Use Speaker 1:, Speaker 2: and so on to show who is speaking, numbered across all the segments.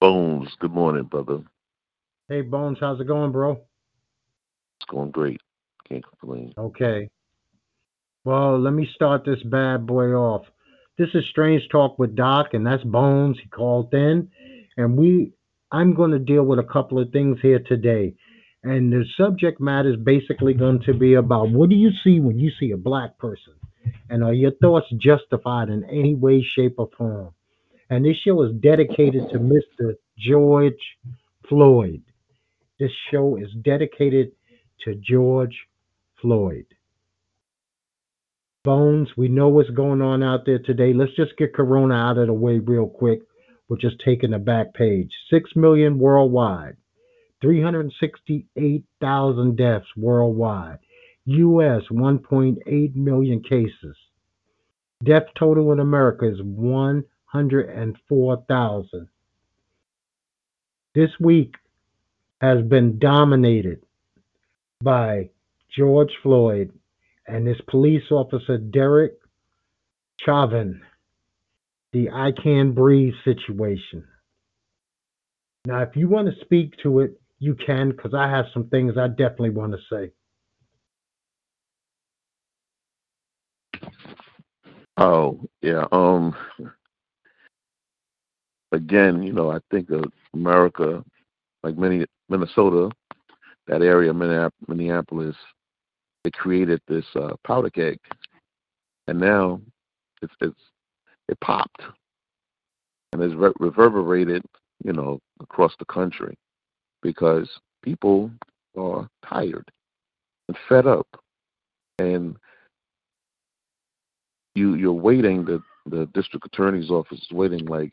Speaker 1: Bones, good morning, brother.
Speaker 2: Hey, Bones, how's it going, bro?
Speaker 1: It's going great. Can't complain.
Speaker 2: Okay. Well, let me start this bad boy off. This is Strange Talk with Doc, and that's Bones. He called in, and we. I'm going to deal with a couple of things here today, and the subject matter is basically going to be about what do you see when you see a black person, and are your thoughts justified in any way, shape, or form? And this show is dedicated to Mr. George Floyd. This show is dedicated to George Floyd. Bones, we know what's going on out there today. Let's just get Corona out of the way real quick. We're just taking the back page. 6 million worldwide, 368,000 deaths worldwide, US 1.8 million cases. Death total in America is 104,000. This week has been dominated by George Floyd and this police officer, Derek Chauvin, the I Can Breathe situation. Now, if you want to speak to it, you can, because I have some things I definitely want to say.
Speaker 1: Oh, yeah. Um again, you know, I think of America, like many Minnesota, that area, Minneapolis, they created this uh, powder keg, and now it's it's it popped and it's re- reverberated, you know, across the country because people are tired and fed up, and you you're waiting. The the district attorney's office is waiting like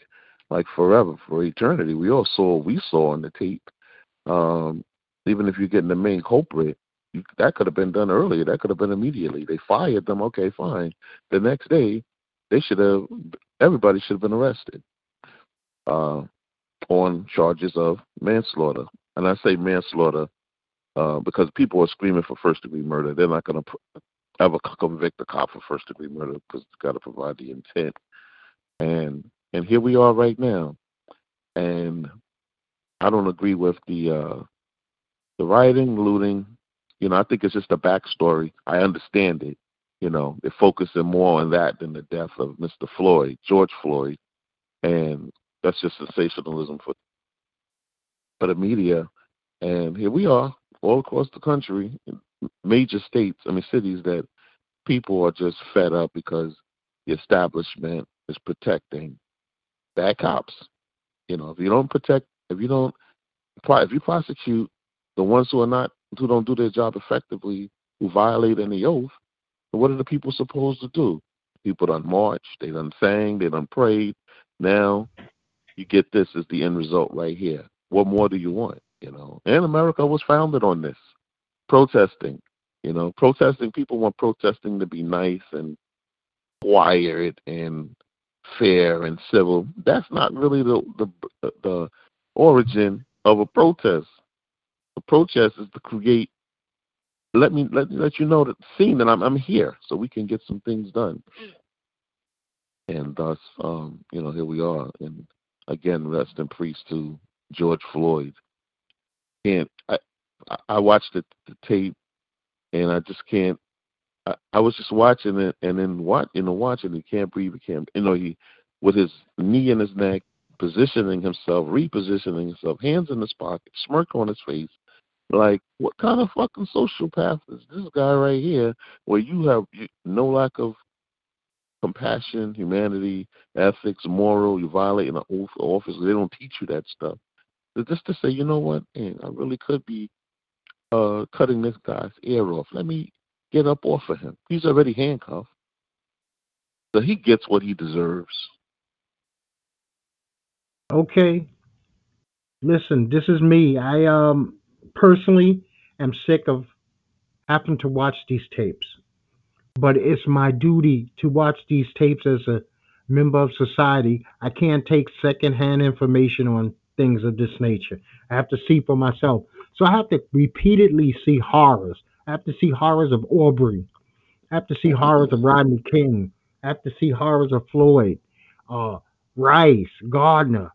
Speaker 1: like forever for eternity. We all saw we saw on the tape. Um, even if you're getting the main culprit, you, that could have been done earlier. That could have been immediately. They fired them. Okay, fine. The next day, they should have. Everybody should have been arrested uh, on charges of manslaughter. And I say manslaughter uh, because people are screaming for first degree murder. They're not going to ever convict a cop for first degree murder because it's got to provide the intent. And and here we are right now. And I don't agree with the uh, the rioting, looting, you know, I think it's just a backstory. I understand it. You know, they're focusing more on that than the death of Mr. Floyd, George Floyd, and that's just sensationalism for for the media. And here we are, all across the country, major states, I mean cities that people are just fed up because the establishment is protecting bad cops. You know, if you don't protect, if you don't, if you prosecute the ones who are not who don't do their job effectively, who violate any oath, what are the people supposed to do? People done marched, they done sang, they done prayed. Now you get this as the end result right here. What more do you want? You know, and America was founded on this. Protesting. You know, protesting people want protesting to be nice and quiet and fair and civil. That's not really the the the origin of a protest. A protest is to create let me let let you know that seeing that I'm I'm here so we can get some things done. And thus, um, you know, here we are. And again, rest in peace to George Floyd. And I I watched the, the tape and I just can't I, I was just watching it and then what you know, watching he can't breathe, he can't you know, he with his knee in his neck, positioning himself, repositioning himself, hands in his pocket, smirk on his face, like, what kind of fucking sociopath is this guy right here, where you have no lack of compassion, humanity, ethics, moral, you violate an oath of office. They don't teach you that stuff. But just to say, you know what, man, I really could be uh, cutting this guy's ear off. Let me get up off of him. He's already handcuffed. So he gets what he deserves.
Speaker 2: Okay. Listen, this is me. I um personally am sick of having to watch these tapes. But it's my duty to watch these tapes as a member of society. I can't take secondhand information on things of this nature. I have to see for myself. So I have to repeatedly see horrors. I have to see horrors of Arbery. I have to see horrors of Rodney King. I have to see horrors of Floyd, uh, Rice, Gardner,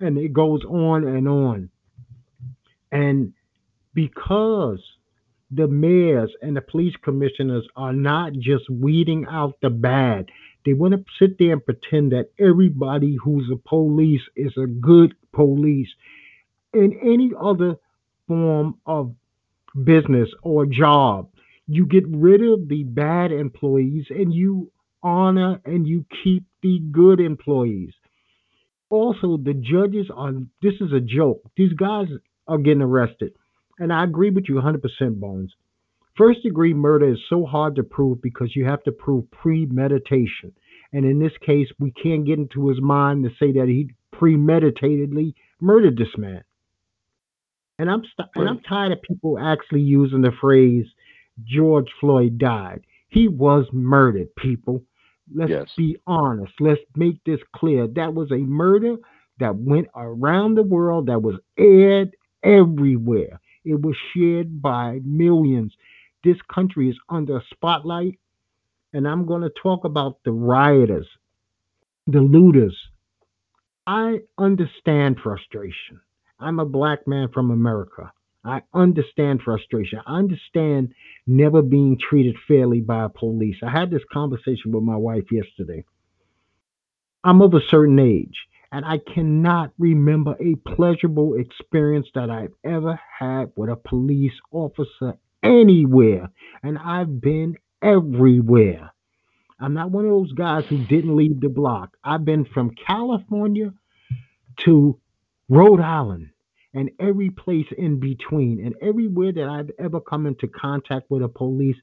Speaker 2: And it goes on and on. And because the mayors and the police commissioners are not just weeding out the bad, they want to sit there and pretend that everybody who's a police is a good police. In any other form of business or job, you get rid of the bad employees and you honor and you keep the good employees. Also, the judges are this is a joke. These guys are getting arrested. And I agree with you 100% Bones. First degree murder is so hard to prove because you have to prove premeditation. And in this case, we can't get into his mind to say that he premeditatedly murdered this man. And I'm st- and I'm tired of people actually using the phrase George Floyd died. He was murdered, people. Let's
Speaker 1: Yes.
Speaker 2: be honest. Let's make this clear. That was a murder that went around the world, that was aired everywhere. It was shared by millions. This country is under a spotlight, and I'm going to talk about the rioters, the looters. I understand frustration. I'm a black man from America. I understand frustration. I understand never being treated fairly by police. I had this conversation with my wife yesterday. I'm of a certain age, and I cannot remember a pleasurable experience that I've ever had with a police officer anywhere. And I've been everywhere. I'm not one of those guys who didn't leave the block. I've been from California to Rhode Island and every place in between. And everywhere that I've ever come into contact with a police,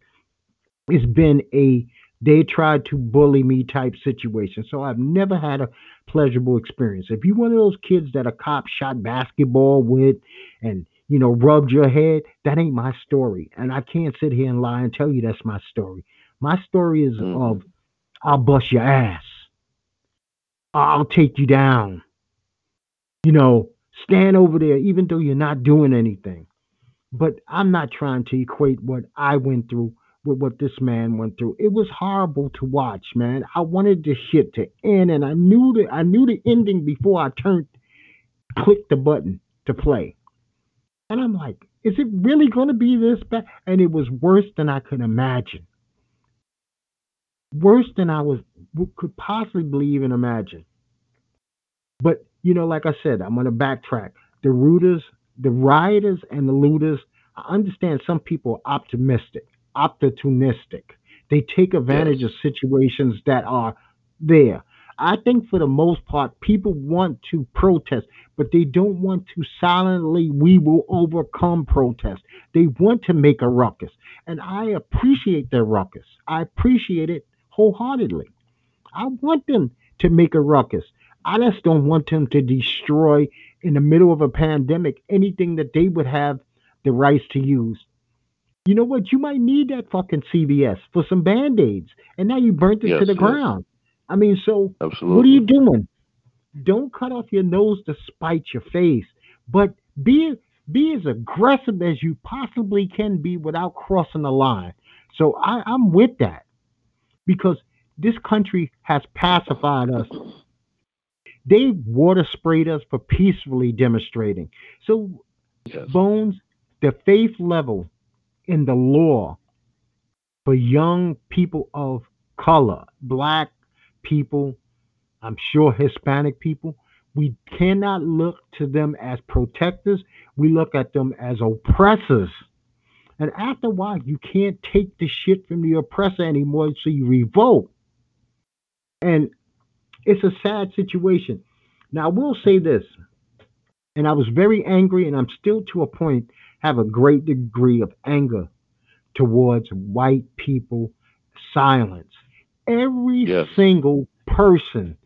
Speaker 2: it's been a they tried to bully me type situation. So I've never had a pleasurable experience. If you're one of those kids that a cop shot basketball with and you know rubbed your head, that ain't my story. And I can't sit here and lie and tell you that's my story. My story is
Speaker 1: Mhm.
Speaker 2: of I'll bust your ass. I'll take you down. You know, stand over there even though you're not doing anything. But I'm not trying to equate what I went through with what this man went through. It was horrible to watch, man. I wanted the shit to end and I knew the I knew the ending before I turned clicked the button to play. And I'm like, is it really going to be this bad? And it was worse than I could imagine. Worse than I was could possibly even imagine. But you know, like I said, I'm gonna backtrack. The rooters, the rioters, and the looters. I understand some people are optimistic, opportunistic. They take advantage
Speaker 1: Yes.
Speaker 2: of situations that are there. I think for the most part, people want to protest, but they don't want to silently, we will overcome protest. They want to make a ruckus. And I appreciate their ruckus. I appreciate it wholeheartedly. I want them to make a ruckus. I just don't want them to destroy in the middle of a pandemic anything that they would have the rights to use. You know what? You might need that fucking CVS for some band aids, and now you burnt it
Speaker 1: Yes,
Speaker 2: to the
Speaker 1: yes.
Speaker 2: ground. I mean, so
Speaker 1: Absolutely.
Speaker 2: what are you doing? Don't cut off your nose to spite your face, but be be as aggressive as you possibly can be without crossing the line. So I, I'm with that because this country has pacified us. They water sprayed us for peacefully demonstrating. So
Speaker 1: Yes.
Speaker 2: Bones, the faith level in the law for young people of color, black people, I'm sure Hispanic people, we cannot look to them as protectors. We look at them as oppressors. And after a while, you can't take the shit from the oppressor anymore, so you revolt. And it's a sad situation. Now, I will say this, and I was very angry, and I'm still to a point have a great degree of anger towards white people silence. Every
Speaker 1: Yes.
Speaker 2: single person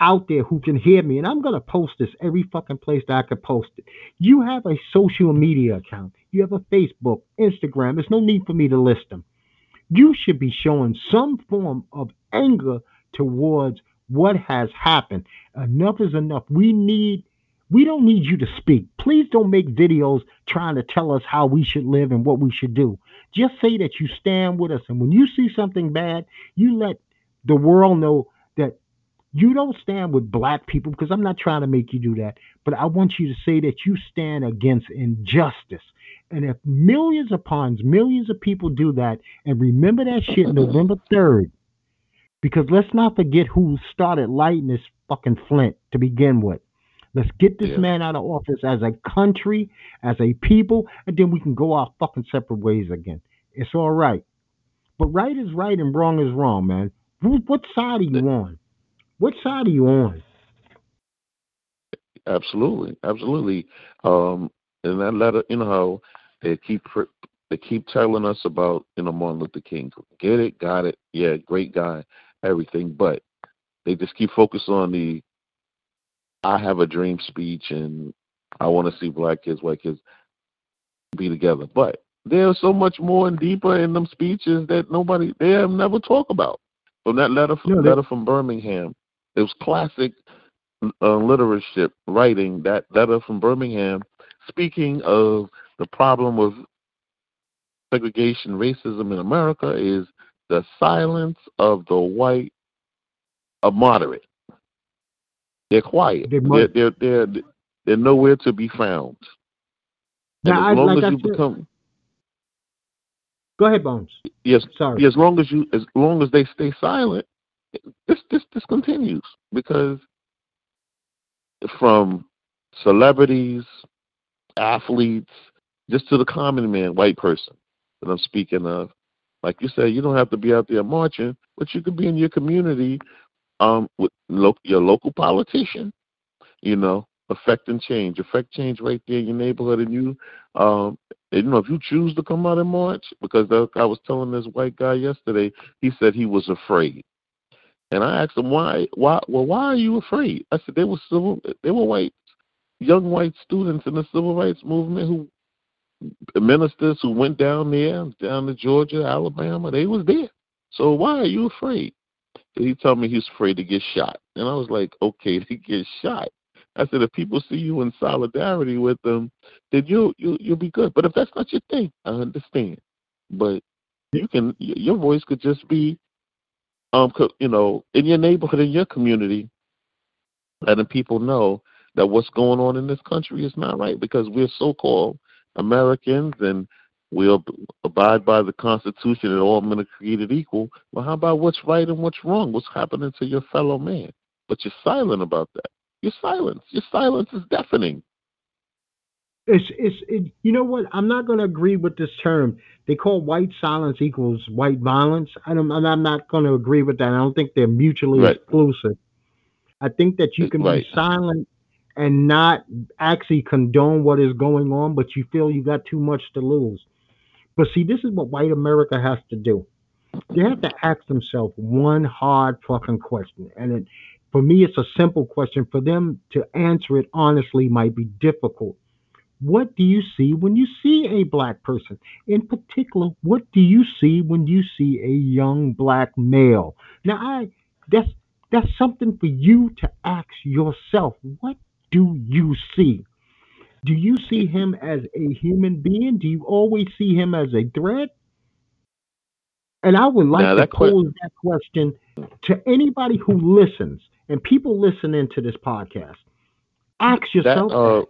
Speaker 2: out there who can hear me, and I'm gonna post this every fucking place that I could post it. You have a social media account, you have a Facebook, Instagram. There's no need for me to list them. You should be showing some form of anger towards what has happened. Enough is enough. We need we don't need you to speak. Please don't make videos trying to tell us how we should live and what we should do. Just say that you stand with us. And when you see something bad, you let the world know that You don't stand with black people because I'm not trying to make you do that, but I want you to say that you stand against injustice. And if millions upon millions of people do that, and remember that shit November 3rd, because let's not forget who started lighting this fucking flint to begin with. Let's get this
Speaker 1: Yeah.
Speaker 2: man out of office as a country, as a people, and then we can go our fucking separate ways again. It's all right. But right is right and wrong is wrong, man. What side are you on? What side are you on?
Speaker 1: Absolutely, absolutely. Um, in that letter, you know how they keep they keep telling us about you know Martin Luther King. Get it, got it, yeah, great guy, everything. But they just keep focused on the I have a dream speech and I want to see black kids, white kids be together. But there's so much more and deeper in them speeches that nobody they have never talked about. From that letter from
Speaker 2: they-
Speaker 1: letter from Birmingham, it was classic uh, literature writing. That letter from Birmingham, speaking of the problem with segregation, racism in America, is the silence of the white, a moderate. They're quiet.
Speaker 2: They
Speaker 1: They're they're they're, they're nowhere to be found. And
Speaker 2: Now,
Speaker 1: as
Speaker 2: I-
Speaker 1: long
Speaker 2: like
Speaker 1: as
Speaker 2: I
Speaker 1: you
Speaker 2: said-
Speaker 1: become
Speaker 2: Go ahead, Bones.
Speaker 1: yes,
Speaker 2: Sorry.
Speaker 1: as long as you as long as they stay silent, this this this continues because from celebrities, athletes, just to the common man, white person that I'm speaking of. Like you said, you don't have to be out there marching, but you could be in your community um, with lo- your local politician, you know, affecting change, affect change right there in your neighborhood, and you, um, and, you know, if you choose to come out and march, because the, I was telling this white guy yesterday, he said he was afraid, and I asked him why, why, well, why are you afraid? I said they were civil, they were white, young white students in the civil rights movement who ministers who went down there, down to Georgia, Alabama, they was there. So why are you afraid? And he told me he's afraid to get shot. And I was like, okay, to get shot. I said, if people see you in solidarity with them, then you'll you'll you'll be good. But if that's not your thing, I understand. But you can your voice could just be, um, you know, in your neighborhood, in your community, letting people know that what's going on in this country is not right because we're so-called Americans and we ab- abide by the Constitution and all men are created equal. Well, how about what's right and what's wrong? What's happening to your fellow man? But you're silent about that. Your silence. Your silence is deafening.
Speaker 2: It's it's it, you know what? I'm not going to agree with this term. They call white silence equals white violence. I don't, and I'm not going to agree with that. I don't think they're mutually
Speaker 1: Right.
Speaker 2: exclusive. I think that you can
Speaker 1: Right.
Speaker 2: be silent and not actually condone what is going on, but you feel you got too much to lose. But see, this is what white America has to do. They have to ask themselves one hard fucking question, and it, for me, it's a simple question. For them to answer it honestly might be difficult. What do you see when you see a black person? In particular, what do you see when you see a young black male? Now, I that's that's something for you to ask yourself. What do you see? Do you see him as a human being? Do you always see him as a threat? And I would like
Speaker 1: Now,
Speaker 2: to
Speaker 1: that que-
Speaker 2: pose that question to anybody who listens and people listening to this podcast. Ask
Speaker 1: That
Speaker 2: yourself
Speaker 1: uh,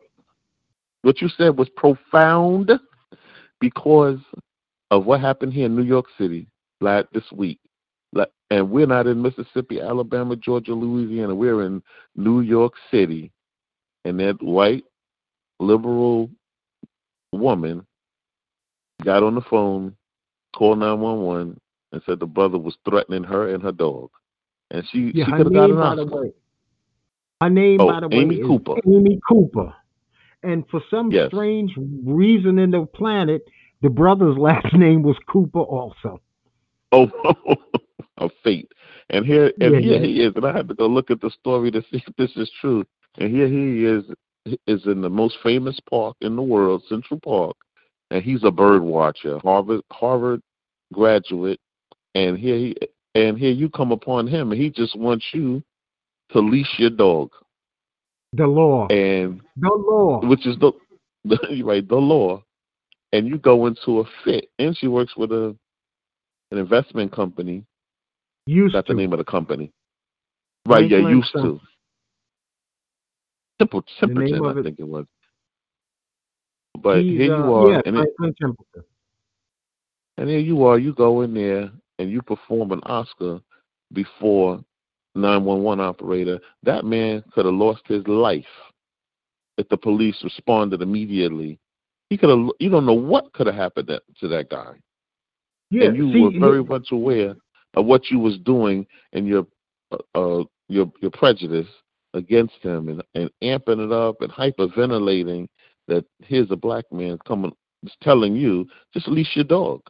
Speaker 1: what you said was profound because of what happened here in New York City like this week. Like, and we're not in Mississippi, Alabama, Georgia, Louisiana. We're in New York City, and that white liberal woman got on the phone, called nine one one, and said the brother was threatening her and her dog, and she
Speaker 2: Yeah,
Speaker 1: she could have got
Speaker 2: name,
Speaker 1: an
Speaker 2: by the way. Her name,
Speaker 1: Oh,
Speaker 2: by the way,
Speaker 1: Amy
Speaker 2: is
Speaker 1: Cooper.
Speaker 2: Amy Cooper. And for some
Speaker 1: Yes.
Speaker 2: strange reason in the planet, the brother's last name was Cooper also.
Speaker 1: Oh, of fate. And here and
Speaker 2: Yeah,
Speaker 1: here
Speaker 2: yeah.
Speaker 1: he is, and I had to go look at the story to see if this is true. And here he is is in the most famous park in the world, Central Park, and he's a bird watcher, Harvard Harvard graduate, and here he and here you come upon him and he just wants you to leash your dog.
Speaker 2: The law.
Speaker 1: And
Speaker 2: The law.
Speaker 1: which is the, the right, the law. And you go into a fit. And she works with a an investment company
Speaker 2: Used
Speaker 1: That's
Speaker 2: to.
Speaker 1: the name of the company. Right, yeah, used to. Temple
Speaker 2: The name
Speaker 1: Templeton,
Speaker 2: of
Speaker 1: I
Speaker 2: it-
Speaker 1: think it was. But here you
Speaker 2: uh,
Speaker 1: are,
Speaker 2: yeah,
Speaker 1: and, it, and here you are. You go in there and you perform an Oscar before 911 operator. That man could have lost his life if the police responded immediately. He could have. You don't know what could have happened that, to that guy.
Speaker 2: Yeah,
Speaker 1: and you
Speaker 2: see,
Speaker 1: were very much aware of what you was doing and your uh, uh, your your prejudice against him and, and amping it up and hyperventilating that here's a black man coming is telling you just leash your dog.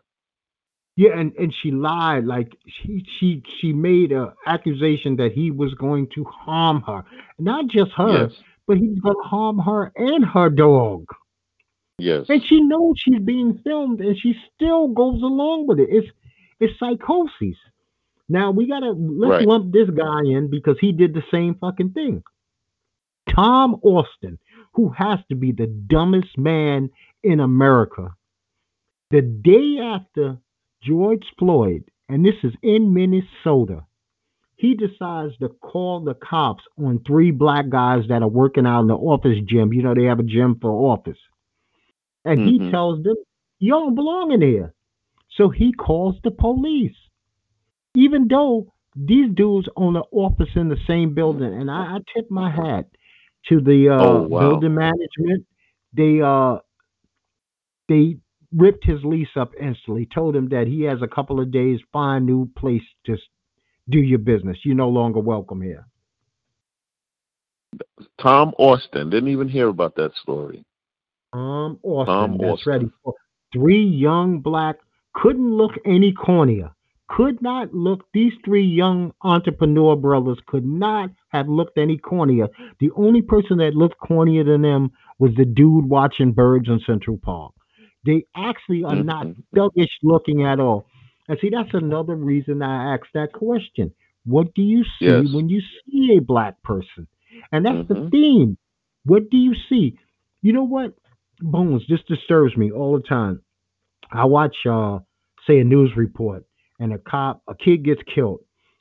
Speaker 2: Yeah, and, and she lied. Like she she she made a accusation that he was going to harm her, not just her,
Speaker 1: Yes.
Speaker 2: but he was going to harm her and her dog.
Speaker 1: Yes.
Speaker 2: And she knows she's being filmed, and she still goes along with it. It's it's psychosis. Now we gotta let's
Speaker 1: Right.
Speaker 2: lump this guy in because he did the same fucking thing. Tom Austin, who has to be the dumbest man in America, the day after George Floyd, and this is in Minnesota, he decides to call the cops on three black guys that are working out in the office gym. You know, they have a gym for office. And he
Speaker 1: Mhm.
Speaker 2: tells them, You don't belong in here. So he calls the police. Even though these dudes own an office in the same building, and I, I tip my hat to the uh,
Speaker 1: Oh, wow.
Speaker 2: building management. They uh they ripped his lease up instantly, told him that he has a couple of days, find new place to do your business. You're no longer welcome here.
Speaker 1: Tom Austin didn't even hear about that story.
Speaker 2: Tom Austin,
Speaker 1: Tom
Speaker 2: that's
Speaker 1: Austin.
Speaker 2: ready three young black couldn't look any cornier. Could not look these three young entrepreneur brothers could not have looked any cornier. The only person that looked cornier than them was the dude watching birds in Central Park. They actually are not
Speaker 1: Mhm.
Speaker 2: thuggish looking at all. And see, that's another reason I asked that question. What do you see
Speaker 1: Yes.
Speaker 2: when you see a black person? And that's the
Speaker 1: Mhm.
Speaker 2: theme. What do you see? You know what? Bones, this disturbs me all the time. I watch uh say a news report and a cop a kid gets killed.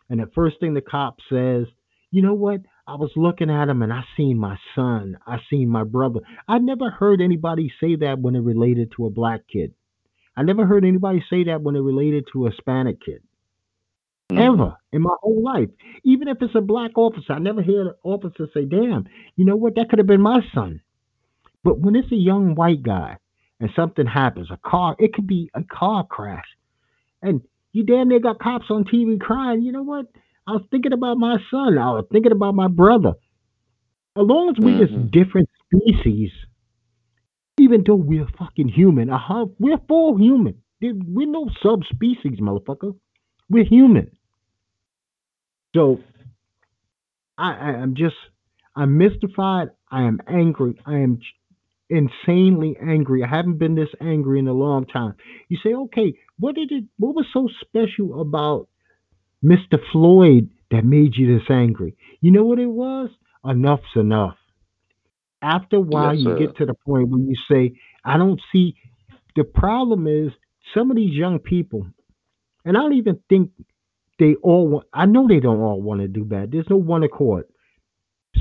Speaker 2: And the first thing the cop says, you know what? I was looking at him and I seen my son. I seen my brother. I never heard anybody say that when it related to a black kid. I never heard anybody say that when it related to a Hispanic kid.
Speaker 1: Mhm.
Speaker 2: Ever in my whole life. Even if it's a black officer, I never hear an officer say, damn, you know what? That could have been my son. But when it's a young white guy and something happens, a car, it could be a car crash. And you damn near got cops on TV crying, you know what? I was thinking about my son. I was thinking about my brother. As long as we're just
Speaker 1: Mhm.
Speaker 2: different species, even though we're fucking human, uh-huh, we're full human. We're no subspecies, motherfucker. We're human. So I, I am just I'm mystified. I am angry. I am insanely angry. I haven't been this angry in a long time. You say, okay, what did it? What was so special about Mr. Floyd that made you this angry? You know what it was? Enough's enough. After a while,
Speaker 1: Yes,
Speaker 2: you
Speaker 1: sir.
Speaker 2: get to the point where you say, I don't see. The problem is some of these young people, and I don't even think they all want. I know they don't all want to do bad. There's no one accord.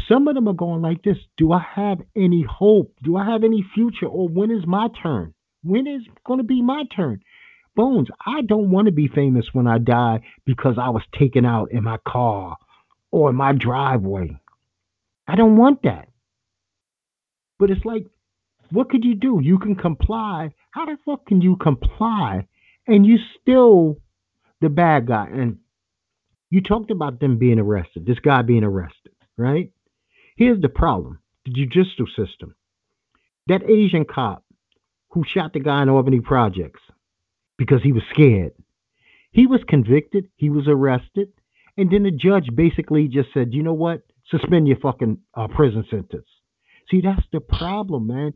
Speaker 2: Some of them are going like this. Do I have any hope? Do I have any future? Or when is my turn? When is going to be my turn? Bones, I don't want to be famous when I die because I was taken out in my car or in my driveway. I don't want that. But it's like, what could you do? You can comply. How the fuck can you comply and you still the bad guy? And you talked about them being arrested, this guy being arrested, right? Here's the problem the judicial system. That Asian cop who shot the guy in Albany Projects because he was scared, he was convicted, he was arrested, and then the judge basically just said, you know what? Suspend your fucking uh, prison sentence. See, that's the problem, man.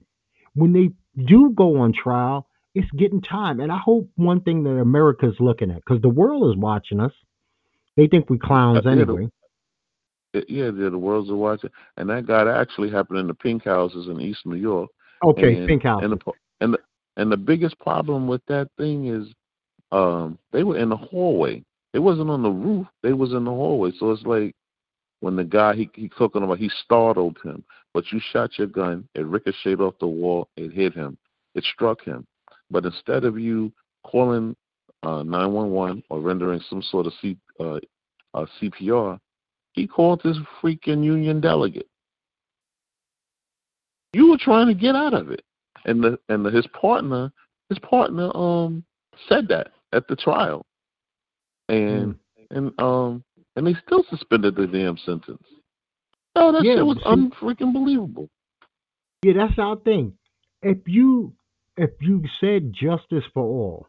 Speaker 2: When they do go on trial, it's getting time. And I hope one thing that America's looking at, because the world is watching us. They think we clowns
Speaker 1: Uh,
Speaker 2: anyway.
Speaker 1: It- yeah, yeah, the world's are watching, and that got actually happened in the pink houses in East New York.
Speaker 2: Okay,
Speaker 1: and,
Speaker 2: Pink House.
Speaker 1: And the and the and the biggest problem with that thing is, um, they were in the hallway. It wasn't on the roof. They was in the hallway. So it's like, when the guy he he talking about he startled him, but you shot your gun, it ricocheted off the wall, it hit him, it struck him. But instead of you calling uh, 911 or rendering some sort of C, uh, uh, CPR, he called this freaking union delegate. You were trying to get out of it, and the and the, his partner, his partner, um, said that at the trial, and mm. and um and they still suspended the damn sentence. Oh, that yeah, shit was unfreaking believable.
Speaker 2: Yeah, that's our thing. If you if you said justice for all,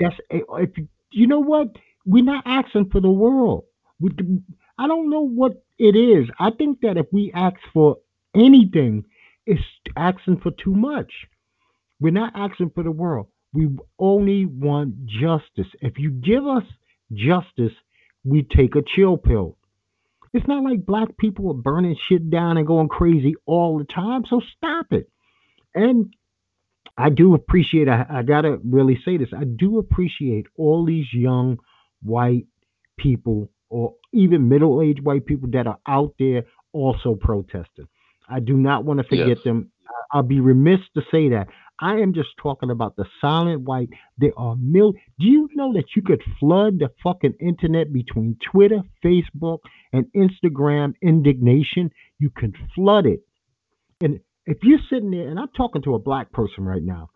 Speaker 2: that's if you know what we're not asking for the world. I don't know what it is. I think that if we ask for anything, it's asking for too much. We're not asking for the world. We only want justice. If you give us justice, we take a chill pill. It's not like black people are burning shit down and going crazy all the time. So stop it. And I do appreciate, I, I got to really say this, I do appreciate all these young white people or even middle aged white people that are out there also protesting. I do not want to forget yes. them. I'll be remiss to say that. I am just talking about the silent white. There are mil. Do you know that you could flood the fucking internet between Twitter, Facebook, and Instagram indignation? You can flood it. And if you're sitting there, and I'm talking to a black person right now,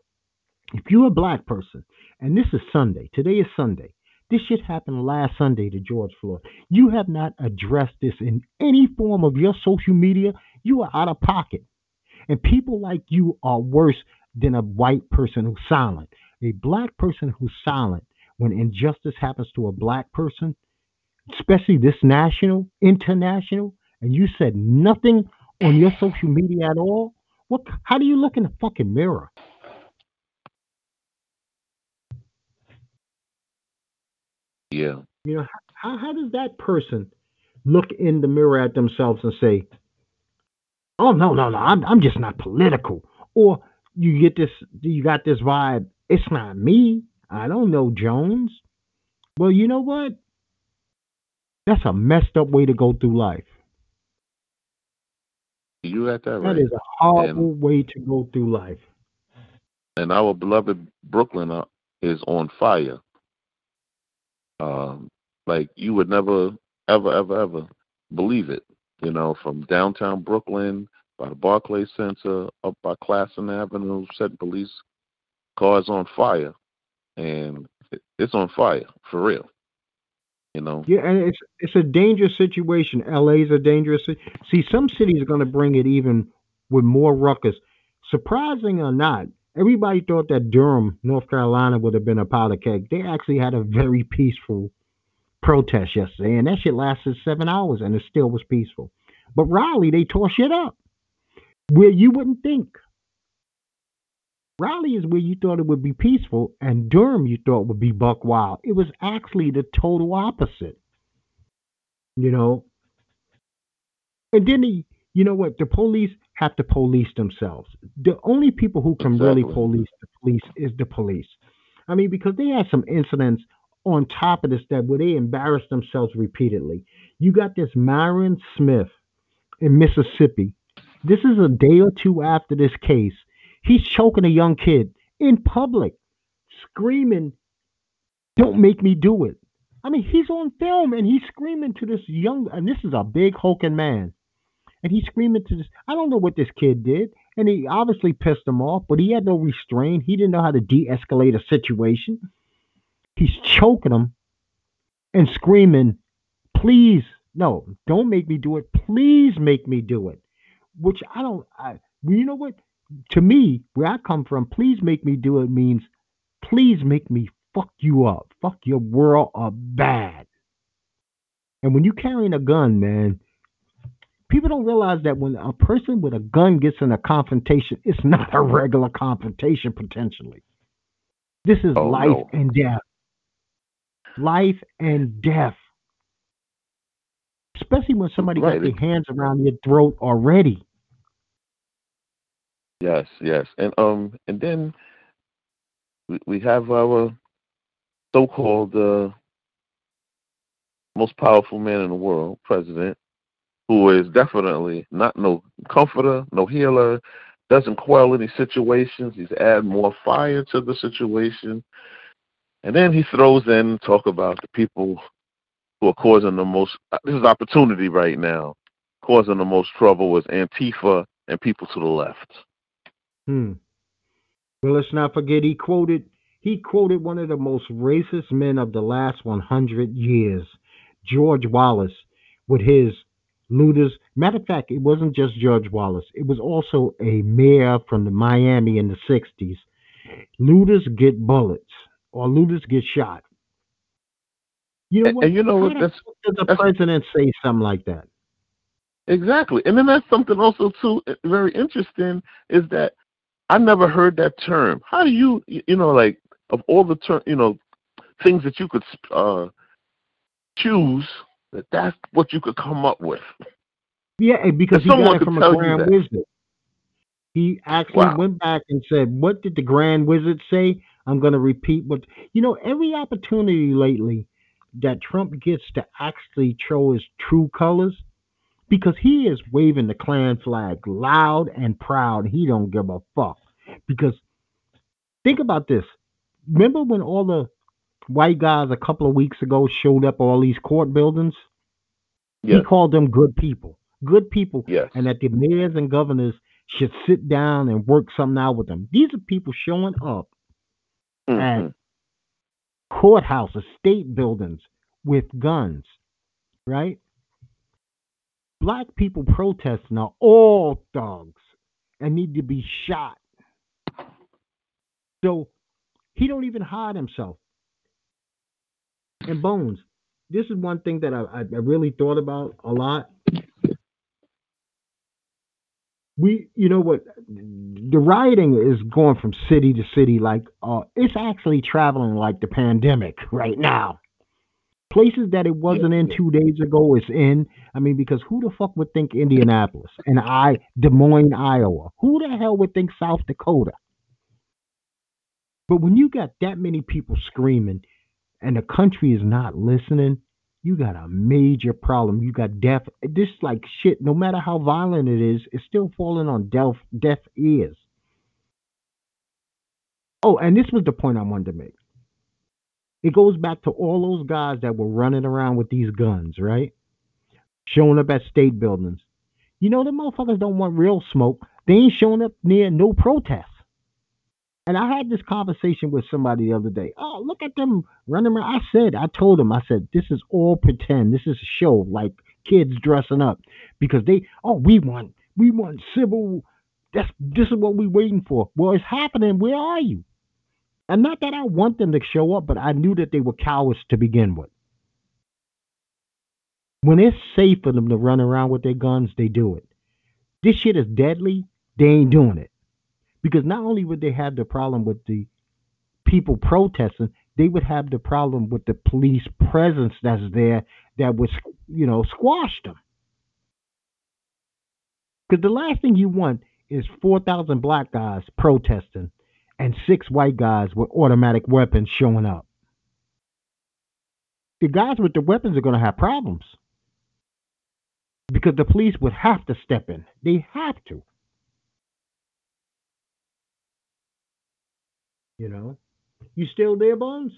Speaker 2: if you're a black person, and this is Sunday, today is Sunday, this shit happened last Sunday to George Floyd. You have not addressed this in any form of your social media. You are out of pocket. And people like you are worse than a white person who's silent. A black person who's silent when injustice happens to a black person, especially this national, international, and you said nothing on your social media at all, what how do you look in the fucking mirror?
Speaker 1: Yeah.
Speaker 2: You know, how, how does that person look in the mirror at themselves and say, "Oh no, no, no, I'm I'm just not political," or you get this, you got this vibe. It's not me. I don't know Jones. Well, you know what? That's a messed up way to go through life.
Speaker 1: You got that right.
Speaker 2: That is a horrible and, way to go through life.
Speaker 1: And our beloved Brooklyn uh, is on fire. Um, like you would never, ever, ever, ever believe it. You know, from downtown Brooklyn by the Barclays Center up by Classon Avenue, set police cars on fire, and it's on fire for real. You know.
Speaker 2: Yeah, and it's it's a dangerous situation. LA's a dangerous. See, some cities are going to bring it even with more ruckus. Surprising or not, everybody thought that Durham, North Carolina, would have been a powder keg. They actually had a very peaceful protest yesterday, and that shit lasted seven hours, and it still was peaceful. But Raleigh, they tore shit up where you wouldn't think. Raleigh is where you thought it would be peaceful, and Durham you thought would be buck wild. It was actually the total opposite. You know. And then the, you know what? The police have to police themselves. The only people who can exactly. really police the police is the police. I mean, because they had some incidents on top of this that where they embarrassed themselves repeatedly. You got this Myron Smith in Mississippi. This is a day or two after this case. He's choking a young kid in public, screaming, Don't make me do it. I mean, he's on film and he's screaming to this young, and this is a big hulking man and he's screaming to this. I don't know what this kid did, and he obviously pissed him off, but he had no restraint. He didn't know how to de-escalate a situation. He's choking him and screaming, "Please, no, don't make me do it. Please make me do it." Which I don't. I, you know what? To me, where I come from, please make me do it means, please make me fuck you up, fuck your world up bad. And when you're carrying a gun, man, people don't realize that when a person with a gun gets in a confrontation, it's not a regular confrontation potentially. This is oh, life no. and death. Life and death. Especially when somebody right. got their hands around your throat already.
Speaker 1: Yes, yes. And um and then we, we have our so called uh most powerful man in the world, president, who is definitely not no comforter, no healer, doesn't quell any situations. He's add more fire to the situation. And then he throws in talk about the people who are causing the most this is opportunity right now. Causing the most trouble was Antifa and people to the left.
Speaker 2: Hmm. Well, let's not forget he quoted he quoted one of the most racist men of the last 100 years, George Wallace, with his looters. Matter of fact, it wasn't just George Wallace. It was also a mayor from the Miami in the 60s. Looters get bullets or looters get shot. You know what?
Speaker 1: And you know what? That's,
Speaker 2: does the president say something like that?
Speaker 1: Exactly. And then that's something also too very interesting is that I never heard that term. How do you you know like of all the term you know things that you could uh choose that that's what you could come up with.
Speaker 2: Yeah, because he got it from a grand wizard. He actually wow. went back and said, "What did the grand wizard say?" I'm going to repeat what you know. Every opportunity lately that Trump gets to actually show his true colors, because he is waving the Klan flag loud and proud. He don't give a fuck. Because think about this. Remember when all the white guys a couple of weeks ago showed up all these court buildings? Yes. He called them good people. Good people.
Speaker 1: Yes.
Speaker 2: And that the mayors and governors should sit down and work something out with them. These are people showing up mm-hmm. at courthouses, state buildings with guns, right? Black people protesting are all thugs and need to be shot. So he don't even hide himself. And Bones, this is one thing that I, I really thought about a lot. We, you know what, the rioting is going from city to city. Like, uh, it's actually traveling like the pandemic right now. Places that it wasn't in two days ago is in. I mean, because who the fuck would think Indianapolis and I, Des Moines, Iowa? Who the hell would think South Dakota? But when you got that many people screaming and the country is not listening, you got a major problem. You got deaf. This like shit. No matter how violent it is, it's still falling on deaf deaf ears. Oh, and this was the point I wanted to make. It goes back to all those guys that were running around with these guns, right? Showing up at state buildings. You know, the motherfuckers don't want real smoke. They ain't showing up near no protests. And I had this conversation with somebody the other day. Oh, look at them running around. I said, I told them, I said, this is all pretend. This is a show, like kids dressing up because they, oh, we want, we want civil. That's this is what we're waiting for. Well, it's happening. Where are you? And not that I want them to show up, but I knew that they were cowards to begin with. When it's safe for them to run around with their guns, they do it. This shit is deadly. They ain't doing it because not only would they have the problem with the people protesting, they would have the problem with the police presence that's there that would, you know, squash them. Because the last thing you want is 4,000 black guys protesting and six white guys with automatic weapons showing up. The guys with the weapons are going to have problems because the police would have to step in. They have to. You know, you still there, Bones?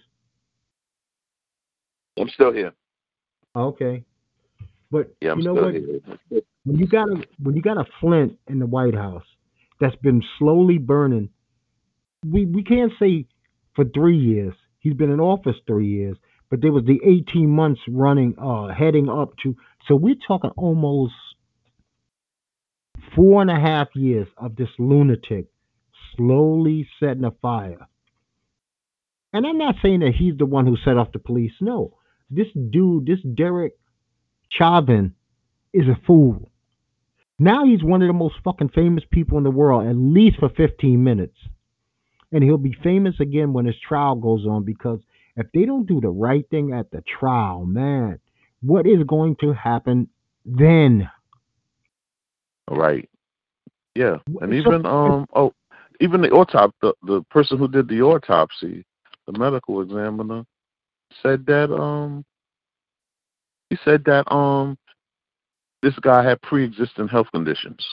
Speaker 1: I'm still here.
Speaker 2: Okay, but
Speaker 1: yeah,
Speaker 2: you know what? Here. When you got a when you got a Flint in the White House that's been slowly burning, we we can't say for three years. He's been in office three years, but there was the 18 months running, uh, heading up to. So we're talking almost four and a half years of this lunatic slowly setting a fire. And I'm not saying that he's the one who set off the police. No, this dude, this Derek Chauvin, is a fool. Now he's one of the most fucking famous people in the world, at least for 15 minutes. And he'll be famous again when his trial goes on because if they don't do the right thing at the trial, man, what is going to happen then?
Speaker 1: Right. Yeah. And even um oh even the autopsy, the, the person who did the autopsy, the medical examiner, said that um He said that um this guy had pre-existing health conditions.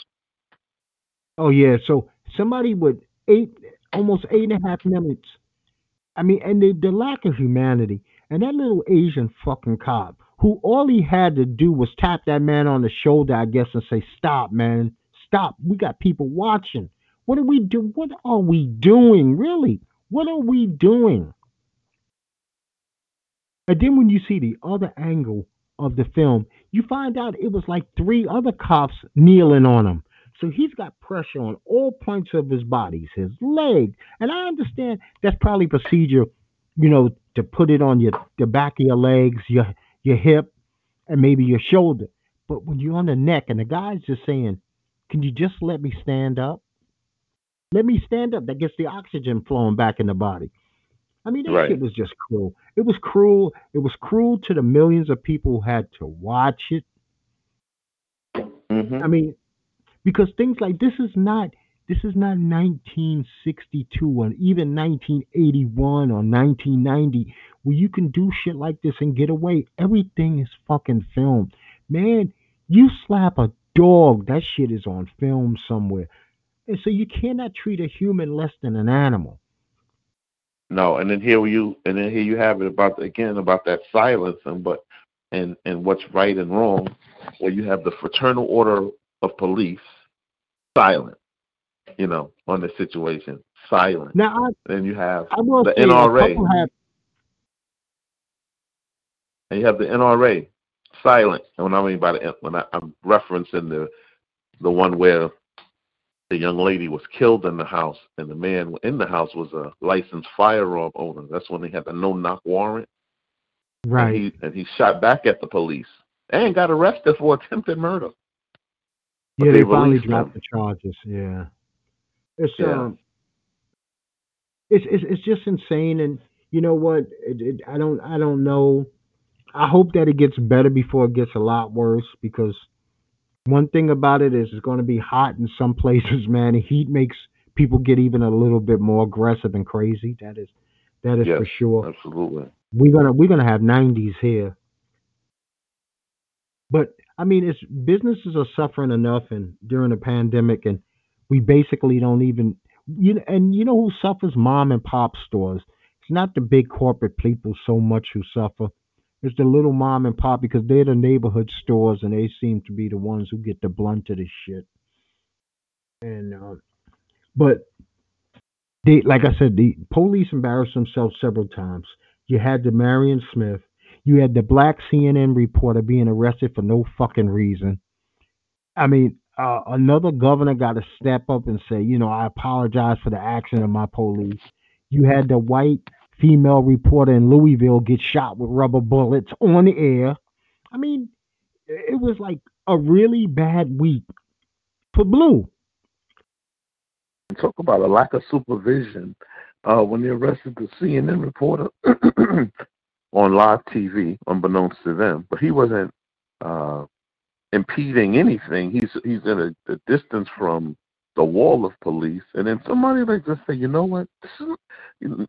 Speaker 2: Oh yeah, so somebody with eight, almost eight and a half minutes. I mean, and the, the lack of humanity, and that little Asian fucking cop who all he had to do was tap that man on the shoulder, I guess, and say, "Stop, man, stop. We got people watching. What are we do? What are we doing? Really? What are we doing?" And then when you see the other angle of the film, you find out it was like three other cops kneeling on him. So he's got pressure on all points of his body, his leg. And I understand that's probably procedure, you know, to put it on your the back of your legs, your your hip, and maybe your shoulder. But when you're on the neck and the guy's just saying, Can you just let me stand up? Let me stand up. That gets the oxygen flowing back in the body. I mean, that
Speaker 1: Right.
Speaker 2: shit was just cruel. It was cruel. It was cruel to the millions of people who had to watch it.
Speaker 1: hmm
Speaker 2: I mean, because things like this is not this is not 1962 or even 1981 or 1990 where you can do shit like this and get away. Everything is fucking filmed. Man, you slap a dog, that shit is on film somewhere. And so you cannot treat a human less than an animal.
Speaker 1: No, and then here you and then here you have it about again about that silence and but and and what's right and wrong, where you have the fraternal order of police silent, you know, on the situation, silent.
Speaker 2: Now I,
Speaker 1: Then you have The NRA.
Speaker 2: have
Speaker 1: and you have the NRA silent. And when I mean by the when I, I'm referencing the the one where the young lady was killed in the house and the man in the house was a licensed firearm owner. That's when they had the no knock warrant.
Speaker 2: right.
Speaker 1: And he and he shot back at the police and got arrested for attempted murder. but
Speaker 2: yeah,
Speaker 1: they
Speaker 2: they, finally dropped
Speaker 1: him.
Speaker 2: the charges. Yeah, it's
Speaker 1: Yeah.
Speaker 2: um, it's it's it's just insane. And you know what? It, it, I don't I don't know. I hope that it gets better before it gets a lot worse. Because one thing about it is it's going to be hot in some places, man. Heat makes people get even a little bit more aggressive and crazy. That is that is
Speaker 1: Yes,
Speaker 2: for sure
Speaker 1: absolutely.
Speaker 2: we're gonna we're gonna have 90s here but i mean it's businesses are suffering enough and during the pandemic and we basically don't even you know and you know who suffers mom and pop stores it's not the big corporate people so much who suffer it's the little mom and pop because they're the neighborhood stores and they seem to be the ones who get the blunt of this shit and uh, but they like i said the police embarrassed themselves several times you had the Myron Smith. You had the black CNN reporter being arrested for no fucking reason. I mean, uh, another governor got to step up and say, you know, I apologize for the action of my police. You had the white female reporter in Louisville get shot with rubber bullets on the air. I mean, it was like a really bad week for Blue.
Speaker 1: Talk about a lack of supervision. Uh, when they arrested the CNN reporter on live TV, unbeknownst to them, but he wasn't uh, impeding anything. He's he's in a, a distance from the wall of police, and then somebody like just say, you know what, this is,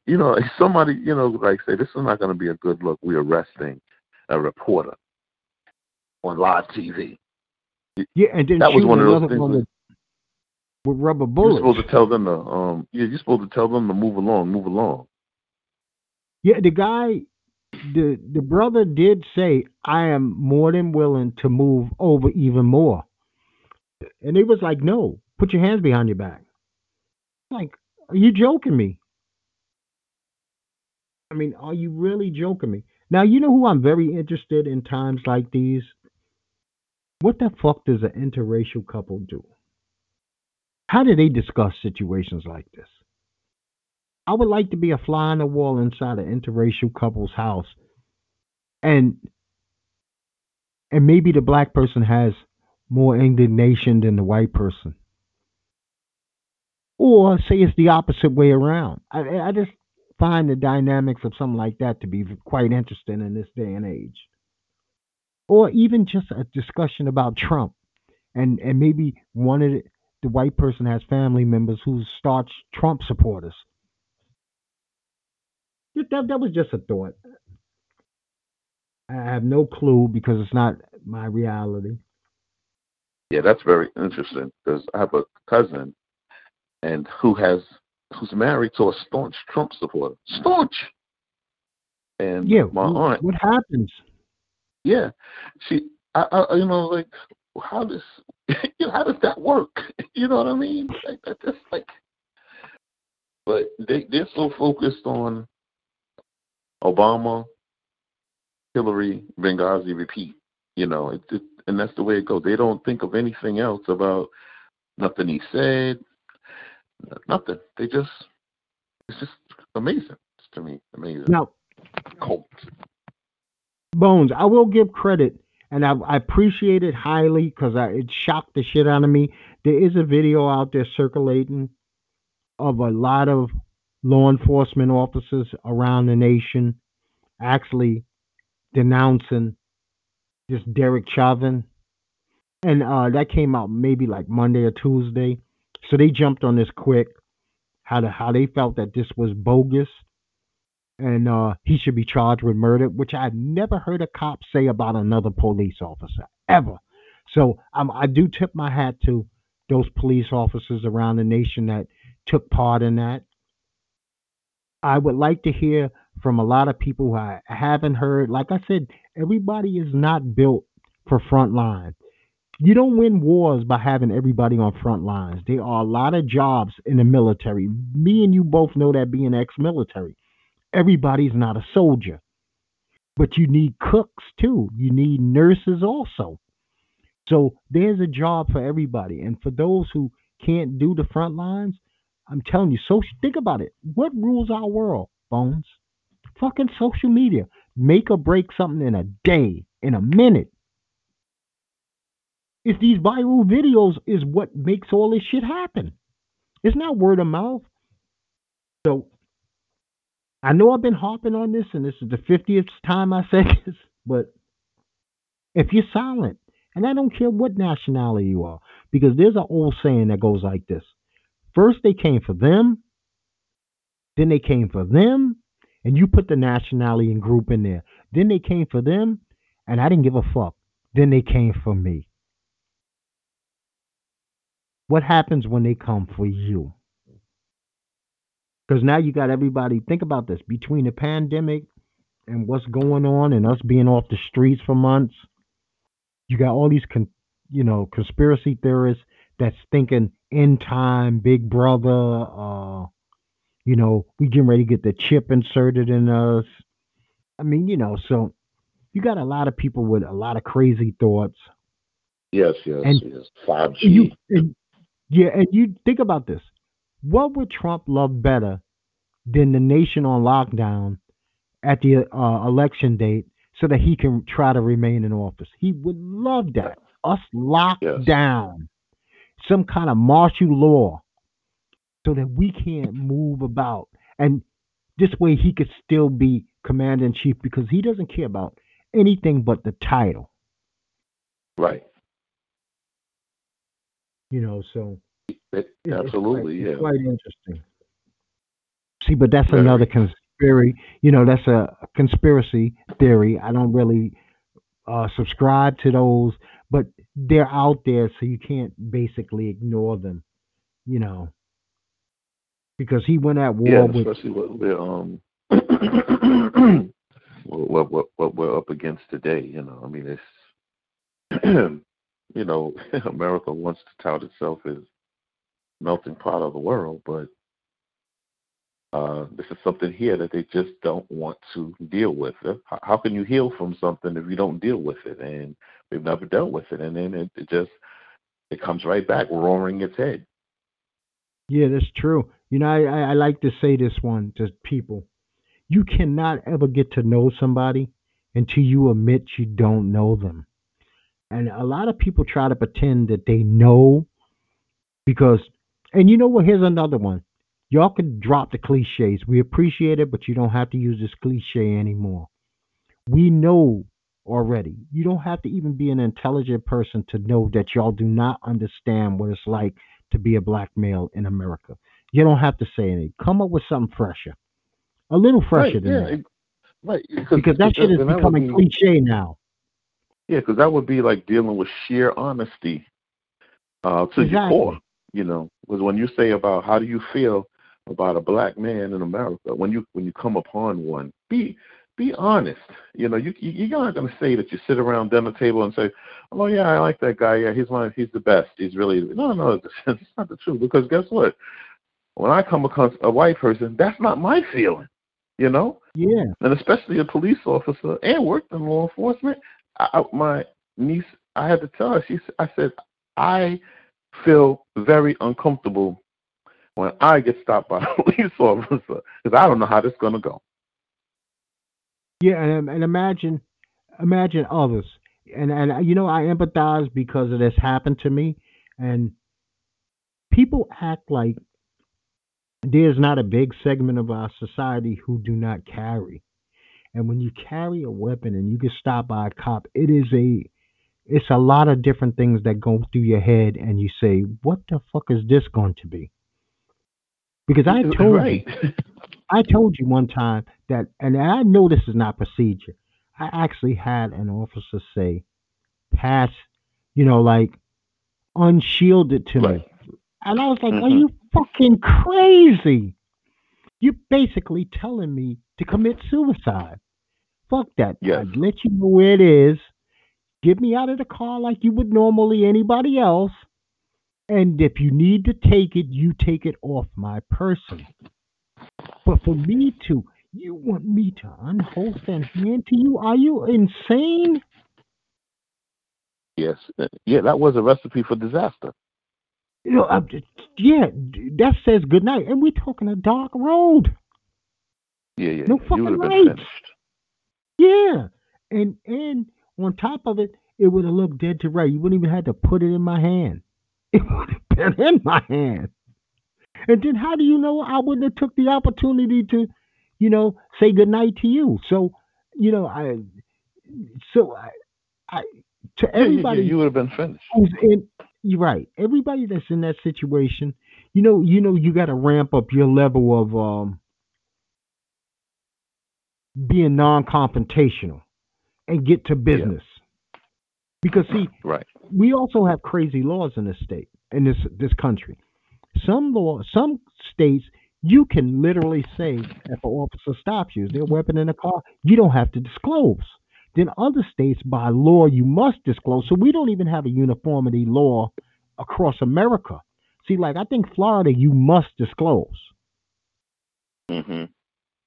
Speaker 1: you know, somebody you know like say this is not going to be a good look. We're arresting a reporter on live TV.
Speaker 2: Yeah, and then
Speaker 1: That was one of those things
Speaker 2: with, with rubber
Speaker 1: You're
Speaker 2: bullets.
Speaker 1: supposed to tell them to um yeah, you're supposed to tell them to move along, move along.
Speaker 2: Yeah, the guy, the the brother did say, "I am more than willing to move over even more," and he was like, "No, put your hands behind your back." Like, are you joking me? I mean, are you really joking me? Now, you know who I'm very interested in times like these. What the fuck does an interracial couple do? How do they discuss situations like this? I would like to be a fly on the wall inside an interracial couple's house, and and maybe the black person has more indignation than the white person, or say it's the opposite way around. I, I just find the dynamics of something like that to be quite interesting in this day and age, or even just a discussion about Trump, and and maybe one of the, the white person has family members who staunch Trump supporters. That, that was just a thought. I have no clue because it's not my reality.
Speaker 1: Yeah, that's very interesting because I have a cousin and who has who's married to a staunch Trump supporter. Staunch. And
Speaker 2: Yeah,
Speaker 1: my
Speaker 2: wh-
Speaker 1: aunt,
Speaker 2: what happens?
Speaker 1: yeah, she, I, I, you know, like how does, you know, how does that work? You know what I mean? Like that, that's like, but they they're so focused on Obama, Hillary, Benghazi, repeat. You know, it, it, and that's the way it goes. They don't think of anything else about nothing he said, nothing. They just, it's just amazing to me. Amazing.
Speaker 2: Now,
Speaker 1: Cult.
Speaker 2: Bones, I will give credit, and I, I appreciate it highly because it shocked the shit out of me. There is a video out there circulating of a lot of law enforcement officers around the nation actually denouncing this Derek Chauvin, and uh, that came out maybe like Monday or Tuesday. So they jumped on this quick, how to, how they felt that this was bogus and uh, he should be charged with murder, which I never heard a cop say about another police officer ever. So um, I do tip my hat to those police officers around the nation that took part in that. I would like to hear from a lot of people who I haven't heard. Like I said, everybody is not built for front line. You don't win wars by having everybody on front lines. There are a lot of jobs in the military. Me and you both know that being ex-military everybody's not a soldier. But you need cooks too. You need nurses also. So there's a job for everybody. And for those who can't do the front lines, I'm telling you, so think about it. What rules our world, Bones? Fucking social media. Make or break something in a day, in a minute. It's these viral videos is what makes all this shit happen. It's not word of mouth. So I know I've been harping on this, and this is the 50th time I said this, but if you're silent, and I don't care what nationality you are, because there's an old saying that goes like this First they came for them, then they came for them, and you put the nationality and group in there. Then they came for them, and I didn't give a fuck. Then they came for me. What happens when they come for you? Because now you got everybody, think about this between the pandemic and what's going on and us being off the streets for months, you got all these, con, you know, conspiracy theorists that's thinking end time, big brother, uh, you know, we getting ready to get the chip inserted in us. I mean, you know, so you got a lot of people with a lot of crazy thoughts.
Speaker 1: Yes, yes,
Speaker 2: And
Speaker 1: yes. Five
Speaker 2: And you,
Speaker 1: G.
Speaker 2: and, yeah, and you think about this. What would Trump love better than the nation on lockdown at the uh, election date so that he can try to remain in office? He would love that. Us locked
Speaker 1: Yes.
Speaker 2: down, some kind of martial law, so that we can't move about. And this way he could still be commander in chief because he doesn't care about anything but the title,
Speaker 1: Right.
Speaker 2: You know. So
Speaker 1: It,
Speaker 2: It- it's
Speaker 1: absolutely,
Speaker 2: quite,
Speaker 1: yeah.
Speaker 2: it's quite interesting. See, but that's
Speaker 1: Very.
Speaker 2: another conspiracy. You know, that's a conspiracy theory. I don't really uh, subscribe to those, but they're out there, so you can't basically ignore them. You know, because he went at war
Speaker 1: Yeah,
Speaker 2: with
Speaker 1: especially what we're um what what what we're up against today. You know, I mean, it's you know, America wants to tout itself as melting pot of the world, but uh, this is something here that they just don't want to deal with. Uh, How, can you heal from something if you don't deal with it? And we've never dealt with it, and then it, it just it comes right back roaring its head.
Speaker 2: Yeah, that's true. You know, I, I like to say this one to people. You cannot ever get to know somebody until you admit you don't know them. And a lot of people try to pretend that they know because, and you know what? Here's another one. Y'all can drop the cliches. We appreciate it, but you don't have to use this cliche anymore. We know already. You don't have to even be an intelligent person to know that y'all do not understand what it's like to be a black male in America. You don't have to say anything. Come up with something fresher, a little fresher
Speaker 1: Right,
Speaker 2: than
Speaker 1: yeah,
Speaker 2: that.
Speaker 1: right.
Speaker 2: Because that shit is becoming be, cliche now.
Speaker 1: Yeah, because that would be like dealing with sheer honesty uh, to exactly. your core. You know, was when you say about how do you feel about a black man in America when you when you come upon one, be be honest. You know, you, you you're not going to say that you sit around dinner table and say, "Oh yeah, I like that guy. Yeah, he's my he's the best. He's really no, no. It's not the truth because guess what? When I come across a white person, that's not my feeling. You know.
Speaker 2: Yeah.
Speaker 1: And especially a police officer and worked in law enforcement. I, my niece, I had to tell her. She, I said, I feel very uncomfortable when I get stopped by a police officer because I don't know how this is to go.
Speaker 2: Yeah, and, and imagine, imagine others, and and you know I empathize because of this happened to me, and people act like there's not a big segment of our society who do not carry, and when you carry a weapon and you get stopped by a cop, it is a it's a lot of different things that go through your head, and you say, "What the fuck is this going to be?" Because I told right. you, I told you one time that, and I know this is not procedure. I actually had an officer say, "Pass," you know, like unshielded to right. me, and I was like, mm-hmm. "Are you fucking crazy? You're basically telling me to commit suicide. Fuck that. Yes. I'd let you know where it is. Get me out of the car like you would normally anybody else." And if you need to take it, you take it off my person. But for me to, you want me to unhold and hand to you? Are you insane?
Speaker 1: Yes. Uh, yeah, that was a recipe for disaster.
Speaker 2: You know, I'm just, yeah, that says good night. And we're talking a dark road.
Speaker 1: Yeah, yeah.
Speaker 2: No fucking lights. Yeah. And and on top of it, it would have looked dead to right. You wouldn't even have to put it in my hand. It would have been in my hand. And then how do you know I wouldn't have took the opportunity to, you know, say goodnight to you? So, you know, I so I, I to everybody
Speaker 1: yeah, you would have been finished.
Speaker 2: In you're right. Everybody that's in that situation, you know, you know you gotta ramp up your level of um being non confrontational and get to business. Yeah. Because see,
Speaker 1: right.
Speaker 2: we also have crazy laws in this state, in this this country. Some law, some states, you can literally say if an officer stops you, is there a weapon in the car? You don't have to disclose. Then other states, by law, you must disclose. So we don't even have a uniformity law across America. See, like I think Florida, you must disclose.
Speaker 1: Mm-hmm.